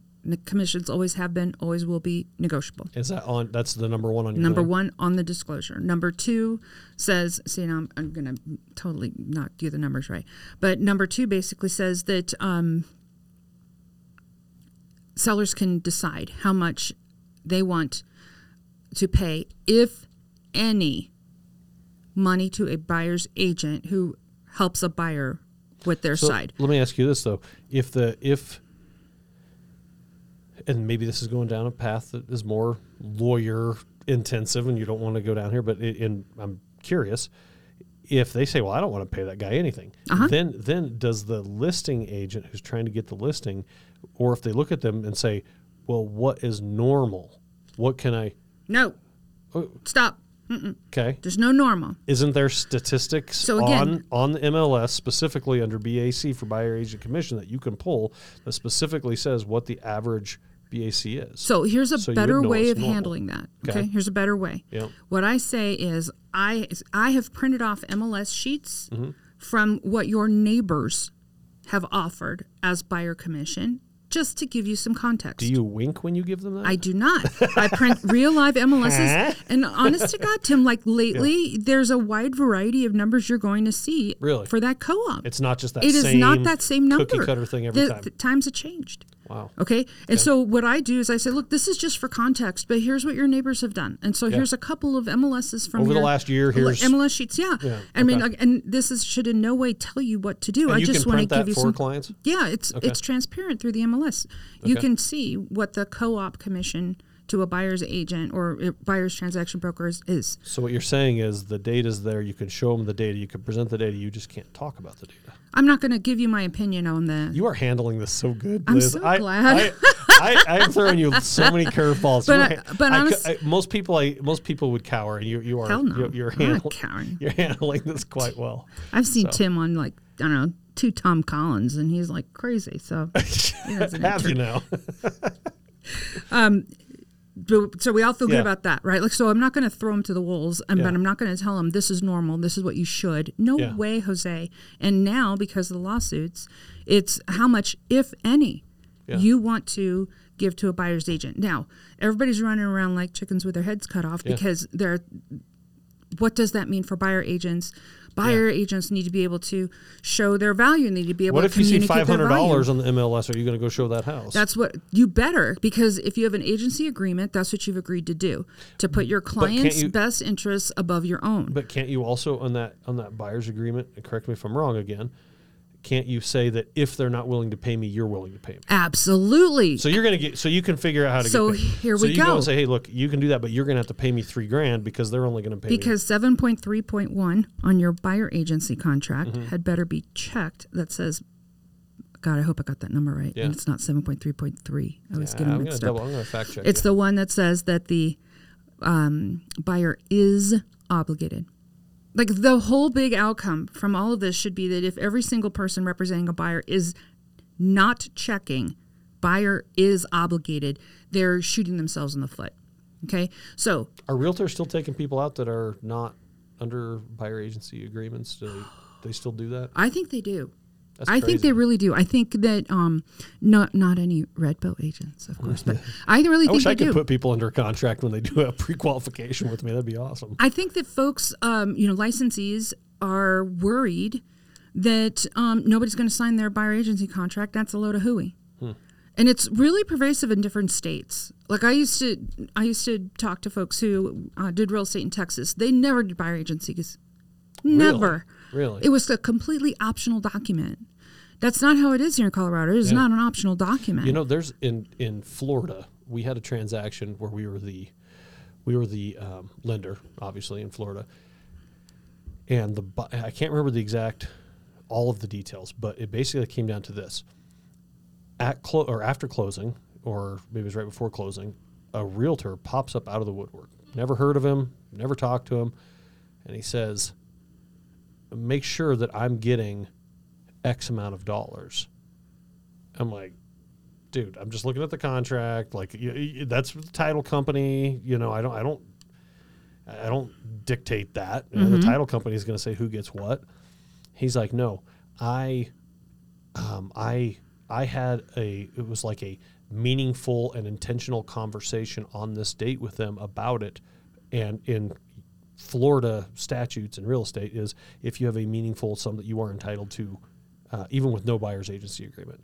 commissions always have been, always will be negotiable. Is that on? That's the number one on your Number one on the disclosure. Number two says, see, now I'm, I'm going to totally not do the numbers right. But number two basically says that um, sellers can decide how much they want to pay, if any, money to a buyer's agent who helps a buyer with their So side. let me ask you this though: if the if and maybe this is going down a path that is more lawyer intensive, and you don't want to go down here, but it, and I'm curious if they say, "Well, I don't want to pay that guy anything," Uh-huh. then then does the listing agent who's trying to get the listing, or if they look at them and say, "Well, what is normal? What can I?" No, Oh, stop. Okay, There's no normal. isn't there statistics So again- on on the MLS specifically under BAC for buyer agent commission that you can pull that specifically says what the average BAC is? So here's a So better way of normal. handling that. Okay? Okay. here's a better way. Yep. What I say is I I have printed off MLS sheets Mm-hmm. from what your neighbors have offered as buyer commission, just to give you some context. Do you wink when you give them that? I do not. I print (laughs) real live MLSs. And honest to God, Tim, like lately, there's a wide variety of numbers you're going to see Really? for that co op. it's not just that. It is not that same number. cookie cutter thing every The- time. the times have changed. Wow. Okay. And so what I do is I say, look, this is just for context, but here's what your neighbors have done. And so here's a couple of MLSs from Over the last year, here's- MLS sheets. Yeah. Yeah, I mean, okay. like, and this is should in no way tell you what to do. And I just want to give you for some clients? Yeah, it's it's transparent through the MLS. You Okay. can see what the co-op commission to a buyer's agent or a buyer's transaction broker is. is. So what you're saying is the data is there. You can show them the data. You can present the data. You just can't talk about the data. I'm not going to give you my opinion on that. You are handling this so good, I'm so I, glad. I, I, I'm throwing you so many curveballs. But You I- but I honest- I- most people, I, most people would cower, and you, you are. Hell no. You're, you're, I'm not handle- cowering. you're handling this quite well. I've seen So. Tim on like I don't know two Tom Collins, and he's like crazy. So. (laughs) Have you now? (laughs) Um, So we all feel Yeah. good about that, right? Like, so I'm not going to throw them to the wolves, and, Yeah. but I'm not going to tell them this is normal, this is what you should. No Yeah. way, Jose. And now, because of the lawsuits, it's how much, if any, you want to give to a buyer's agent. Now, everybody's running around like chickens with their heads cut off because they're. What does that mean for buyer agents? Buyer agents need to be able to show their value. and Need to be able What to if you see communicate five hundred dollars on the MLS? Are you going to go show that house? That's what you better because if you have an agency agreement, that's what you've agreed to do to put your client's you- best interests above your own. But can't you also on that on that buyer's agreement? Correct me if I'm wrong again. Can't you say that if they're not willing to pay me, you're willing to pay me? Absolutely. So you're gonna get. So you can figure out how to. So get paid. here so we you go. go. and say, hey, look, you can do that, but you're gonna have to pay me three grand because they're only gonna pay me. because 7.3.1 on your buyer agency contract Mm-hmm. had better be checked that says God, I hope I got that number right. Yeah. And it's not 7.3.3. I was Yeah, getting I'm gonna mixed double. up. I'm gonna fact check. It's you. the one that says that the um, buyer is obligated. Like the whole big outcome from all of this should be that if every single person representing a buyer is not checking, buyer is obligated, they're shooting themselves in the foot. Okay. So Are realtors still taking people out that are not under buyer agency agreements? Do they, they still do that? I think they do. That's I think they really do. I think that um, not not any red bow agents, of course, but (laughs) I really I think wish I could do. put people under contract when they do a (laughs) pre-qualification with me. That'd be awesome. I think that folks, um, you know, licensees are worried that um, nobody's going to sign their buyer agency contract. That's a load of hooey. And it's really pervasive in different states. Like I used to, I used to talk to folks who uh, did real estate in Texas. They never did buyer agencies, never. Really? It was a completely optional document. That's not how it is here in Colorado. It is Yeah. not an optional document. You know, there's in in Florida, we had a transaction where we were the we were the um, lender, obviously in Florida, and the I can't remember the exact all of the details, but it basically came down to this: at clo- or after closing, or maybe it was right before closing, a realtor pops up out of the woodwork. Never heard of him, never talked to him, and he says, "Make sure that I'm getting X amount of dollars." I'm like, dude, I'm just looking at the contract. Like, that's the title company. You know, I don't, I don't, I don't dictate that. Know, The title company is going to say who gets what. He's like, no, I, um, I, I had a, it was like a meaningful and intentional conversation on this date with them about it, and in Florida statutes and real estate is if you have a meaningful sum that you are entitled to, uh, even with no buyer's agency agreement.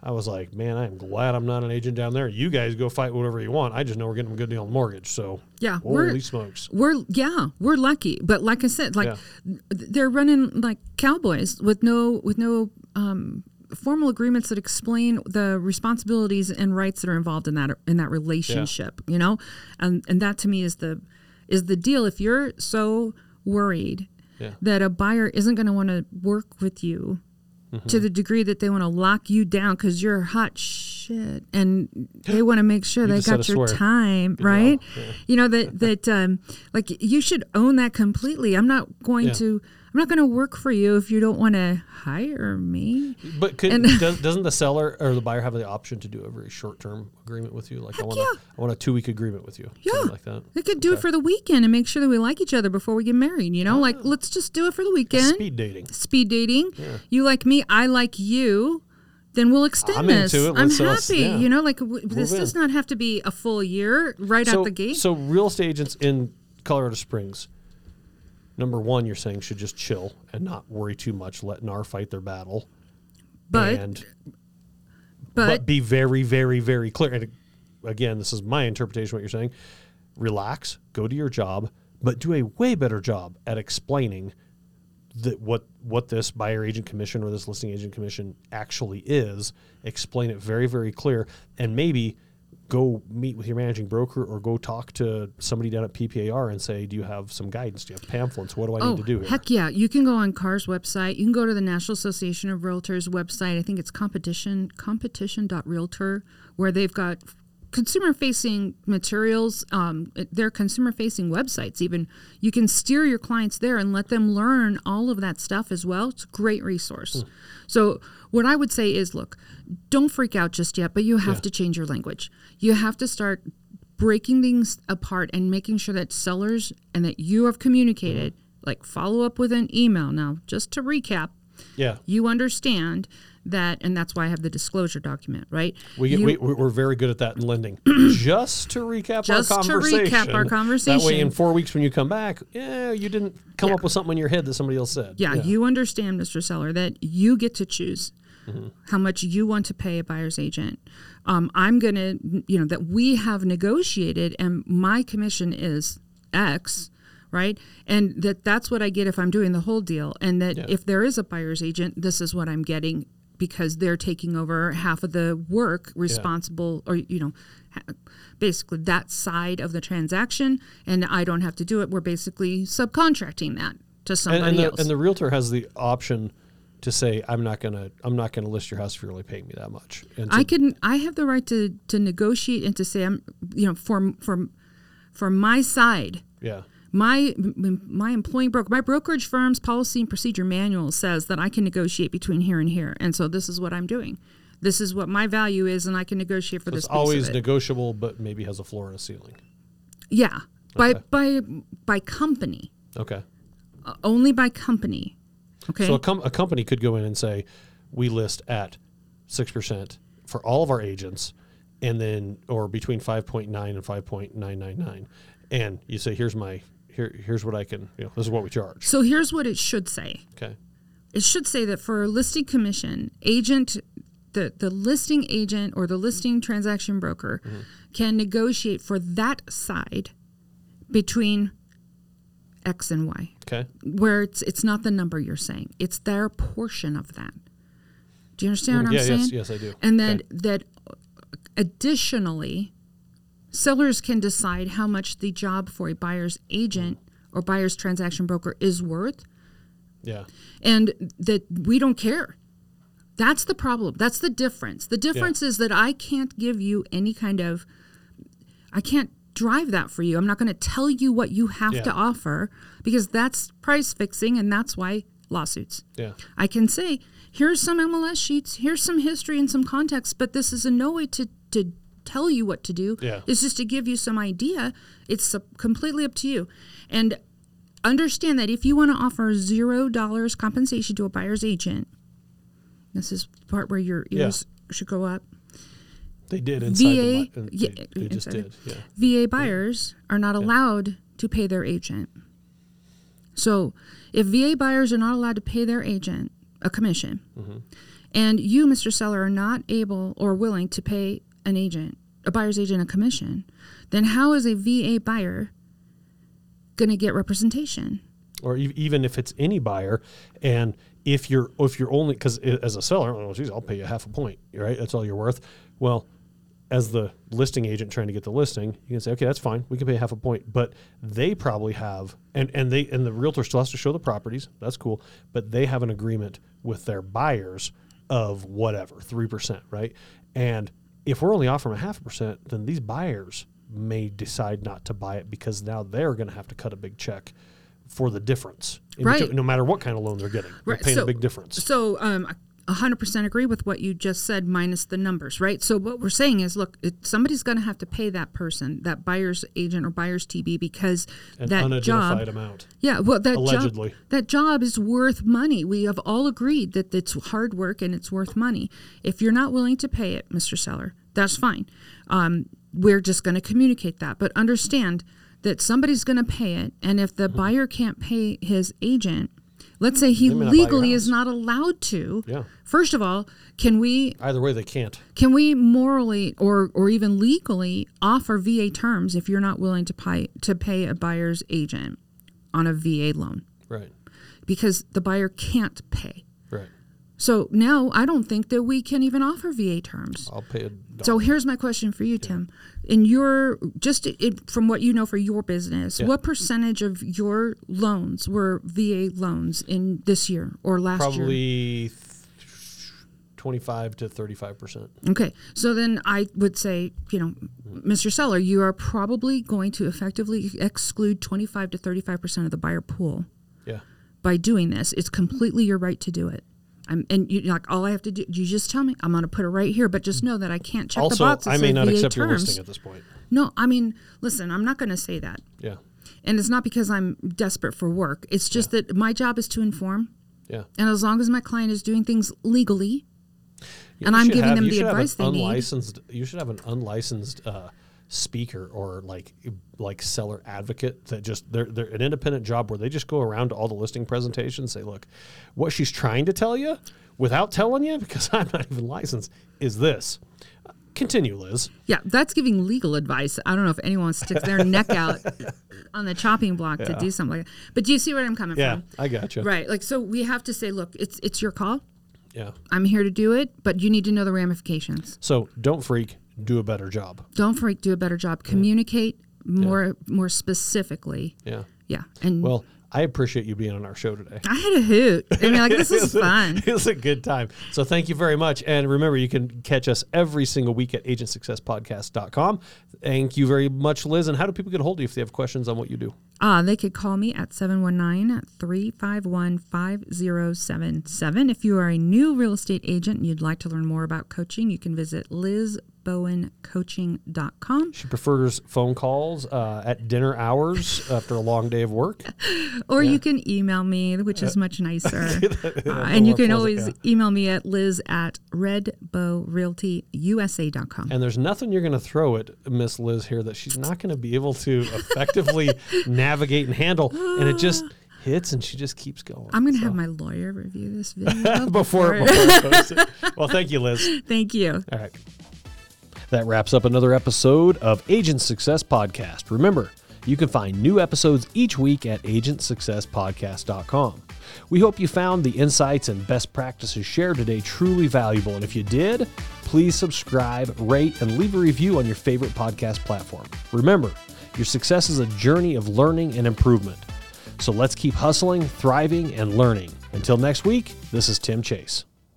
I was like, man, I'm glad I'm not an agent down there. You guys go fight whatever you want. I just know we're getting a good deal on the mortgage. So Yeah, we're- holy smokes. We're yeah, we're lucky, but like I said, like Yeah. they're running like cowboys with no with no um, formal agreements that explain the responsibilities and rights that are involved in that in that relationship. You know, and and that to me is the is the deal. If you're so worried Yeah. that a buyer isn't going to want to work with you Mm-hmm. to the degree that they want to lock you down because you're hot shit and (laughs) they want to make sure they got your time right you know that that um like you should own that completely i'm not going Yeah. to i'm not going to work for you if you don't want to hire me But could, And- does, doesn't the seller or the buyer have the option to do a very short term agreement with you? Like I want a, yeah. I want a two week agreement with you. Yeah. Something like that. they could do it for the weekend and make sure that we like each other before we get married you know like let's just do it for the weekend Speed dating. speed dating. You like me, I like you. Then we'll extend I'm this. into it. I'm Let's- happy. yeah. You know, like w- this does not have to be a full year right so, out the gate. So real estate agents in Colorado Springs, number one, you're saying should just chill and not worry too much, let NAR fight their battle. but and but, but be very, very, very clear. And again, this is my interpretation of what you're saying. Relax, go to your job, but do a way better job at explaining that what what this buyer agent commission or this listing agent commission actually is. Explain it very, very clear, and maybe go meet with your managing broker or go talk to somebody down at PPAR and say, "Do you have some guidance? Do you have pamphlets? What do I oh need to oh, do here?" heck yeah, you can go on CAR's website. You can go to the National Association of Realtors website. I think it's competition competition.realtor where they've got consumer facing materials um, their consumer facing websites even you can steer your clients there and let them learn all of that stuff as well. It's a great resource. So what i would say is look don't freak out just yet but you have Yeah. to change your language. You have to start breaking things apart and making sure that sellers and that you have communicated like follow up with an email now just to recap. Yeah, you understand that and that's why i have the disclosure document right We, you, we, we're very good at that in lending. (clears throat) Just to recap Just to our recap conversation. our That way, conversation. in four weeks when you come back, yeah, you didn't come Yeah. up with something in your head that somebody else said. Yeah, you understand, Mr. Seller, that you get to choose how much you want to pay a buyer's agent. Um, I'm going to, you know, that we have negotiated and my commission is X, right? And that that's what I get if I'm doing the whole deal. And that Yeah. if there is a buyer's agent, this is what I'm getting because they're taking over half of the work responsible or, you know, basically that side of the transaction. And I don't have to do it. We're basically subcontracting that to somebody and, the, else. and the realtor has the option to say, "I'm not gonna, I'm not gonna list your house if you're only paying me that much." And I can I have the right to to negotiate and to say I'm you know for for for my side yeah, my my employing broker my brokerage firm's policy and procedure manual says that I can negotiate between here and here. And so this is what I'm doing. This is what my value is and I can negotiate for so this it's always it. negotiable, but maybe has a floor and a ceiling. yeah. By by by company. Okay, uh, only by company. Okay? So a, com- a company could go in and say, "We list at six percent for all of our agents." And then, or between five point nine and five point nine nine nine, and you say, "Here's my here. Here's what I can. You know, this is what we charge." so here's what it should say Okay. it should say that for a listing commission, agent, the, the listing agent or the listing transaction broker mm-hmm. can negotiate for that side between X and Y, Okay. where it's it's not the number you're saying, it's their portion of that. Do you understand what mm, yeah. I'm saying? Yes. Yes, I do. And then Okay. that additionally, sellers can decide how much the job for a buyer's agent or buyer's transaction broker is worth Yeah. and that we don't care. That's the problem. That's the difference. The difference is that I can't give you any kind of I can't drive that for you. I'm not going to tell you what you have Yeah. to offer because that's price fixing and that's why lawsuits. Yeah. I can say, here's some MLS sheets, here's some history and some context, but this is in no way to to tell you what to do. Yeah. It's just to give you some idea. It's uh, completely up to you. And understand that if you want to offer zero dollars compensation to a buyer's agent, this is the part where your Yeah. ears should go up. They did inside VA, the mi- yeah, they, they just inside did. Yeah. VA buyers are not allowed to pay their agent. So, if VA buyers are not allowed to pay their agent a commission, Mm-hmm. and you, Mr. Seller, are not able or willing to pay an agent, a buyer's agent, a commission, then how is a VA buyer going to get representation? or e- even if it's any buyer and if you're if you're only because as a seller oh geez i'll pay you half a point right? That's all you're worth. Well as the listing agent trying to get the listing you can say okay that's fine. We can pay half a point. But they probably have and and they and the realtor still has to show the properties. That's cool. But they have an agreement with their buyers of whatever 3% right? And if we're only offering a half a percent then these buyers may decide not to buy it because now they're going to have to cut a big check for the difference, Right. between- no matter what kind of loan they're getting. They're Right, paying so- a big difference. So, um, 100% agree with what you just said, minus the numbers, right? So, what we're saying is, look, it, somebody's going to have to pay that person, that buyer's agent or buyer's TB, because An that unidentified job, amount. yeah, well, that Allegedly. job, that job is worth money. We have all agreed that it's hard work and it's worth money. If you're not willing to pay it, Mr. Seller, that's fine. Um, we're just going to communicate that, but understand that somebody's going to pay it, and if the buyer can't pay his agent. Let's say he may not buy your legally is not allowed to. Yeah. First of all, can we Either way, they can't. can we morally or or even legally offer VA terms if you're not willing to pay to pay a buyer's agent on a VA loan Right. because the buyer can't pay. So now I don't think that we can even offer VA terms. I'll pay a dollar. So here's my question for you, Tim. In your just it, from what you know for your business, Yeah. what percentage of your loans were VA loans in this year or last year? Probably 25 to 35%. Okay, so then I would say, you know, mm. Mr. Seller, you are probably going to effectively exclude 25 to 35 percent of the buyer pool Yeah. by doing this. It's completely your right to do it. I'm, and you like all I have to do. You just tell me I'm going to put it right here, but just know that I can't check the box. and I may not VA accept your listing at this point. No, I mean, listen, I'm not going to say that, Yeah. and it's not because I'm desperate for work. It's just that my job is to inform, Yeah. and as long as my client is doing things legally, You And I'm giving have- them you the should have an advice they need. unlicensed, You should have an unlicensed uh, speaker or like like seller advocate that just they're, they're an independent job where they just go around to all the listing presentations say look what she's trying to tell you without telling you (laughs) because i'm not even licensed is this continue liz Yeah, that's giving legal advice. I don't know if anyone sticks their neck out (laughs) on the chopping block to do something like that. But do you see where I'm coming yeah from? i got you Right. Like so we have to say, look, it's it's your call. yeah I'm here to do it, but you need to know the ramifications. so don't freak do a better job Don't freak, do a better job. Communicate more more specifically. yeah Yeah. And well i appreciate you being on our show today I had a hoot. I mean, like this (laughs) is fun. (laughs) It was a good time. So thank you very much. And remember, you can catch us every single week at agentsuccesspodcast.com. Thank you very much, Liz. And how do people get a hold of you if they have questions on what you do? Uh, they could call me at 719-351-5077. If you are a new real estate agent and you'd like to learn more about coaching, you can visit lizbowencoaching.com She prefers phone calls uh, at dinner hours (laughs) after a long day of work. or you can email me, which is much nicer. (laughs) Uh, and you can always yeah. email me at liz at redbowrealtyusa.com. And there's nothing you're going to throw at Miss Liz here that she's not going to be able to effectively (laughs) navigate and handle. And it just (gasps) hits and she just keeps going. I'm going to So- have my lawyer review this video before, before. before I post it. Well, thank you, Liz. Thank you. All right. That wraps up another episode of Agent Success Podcast. Remember, you can find new episodes each week at agentsuccesspodcast.com. We hope you found the insights and best practices shared today truly valuable. And if you did, please subscribe, rate, and leave a review on your favorite podcast platform. Remember, your success is a journey of learning and improvement. So let's keep hustling, thriving, and learning. Until next week, this is Tim Chase.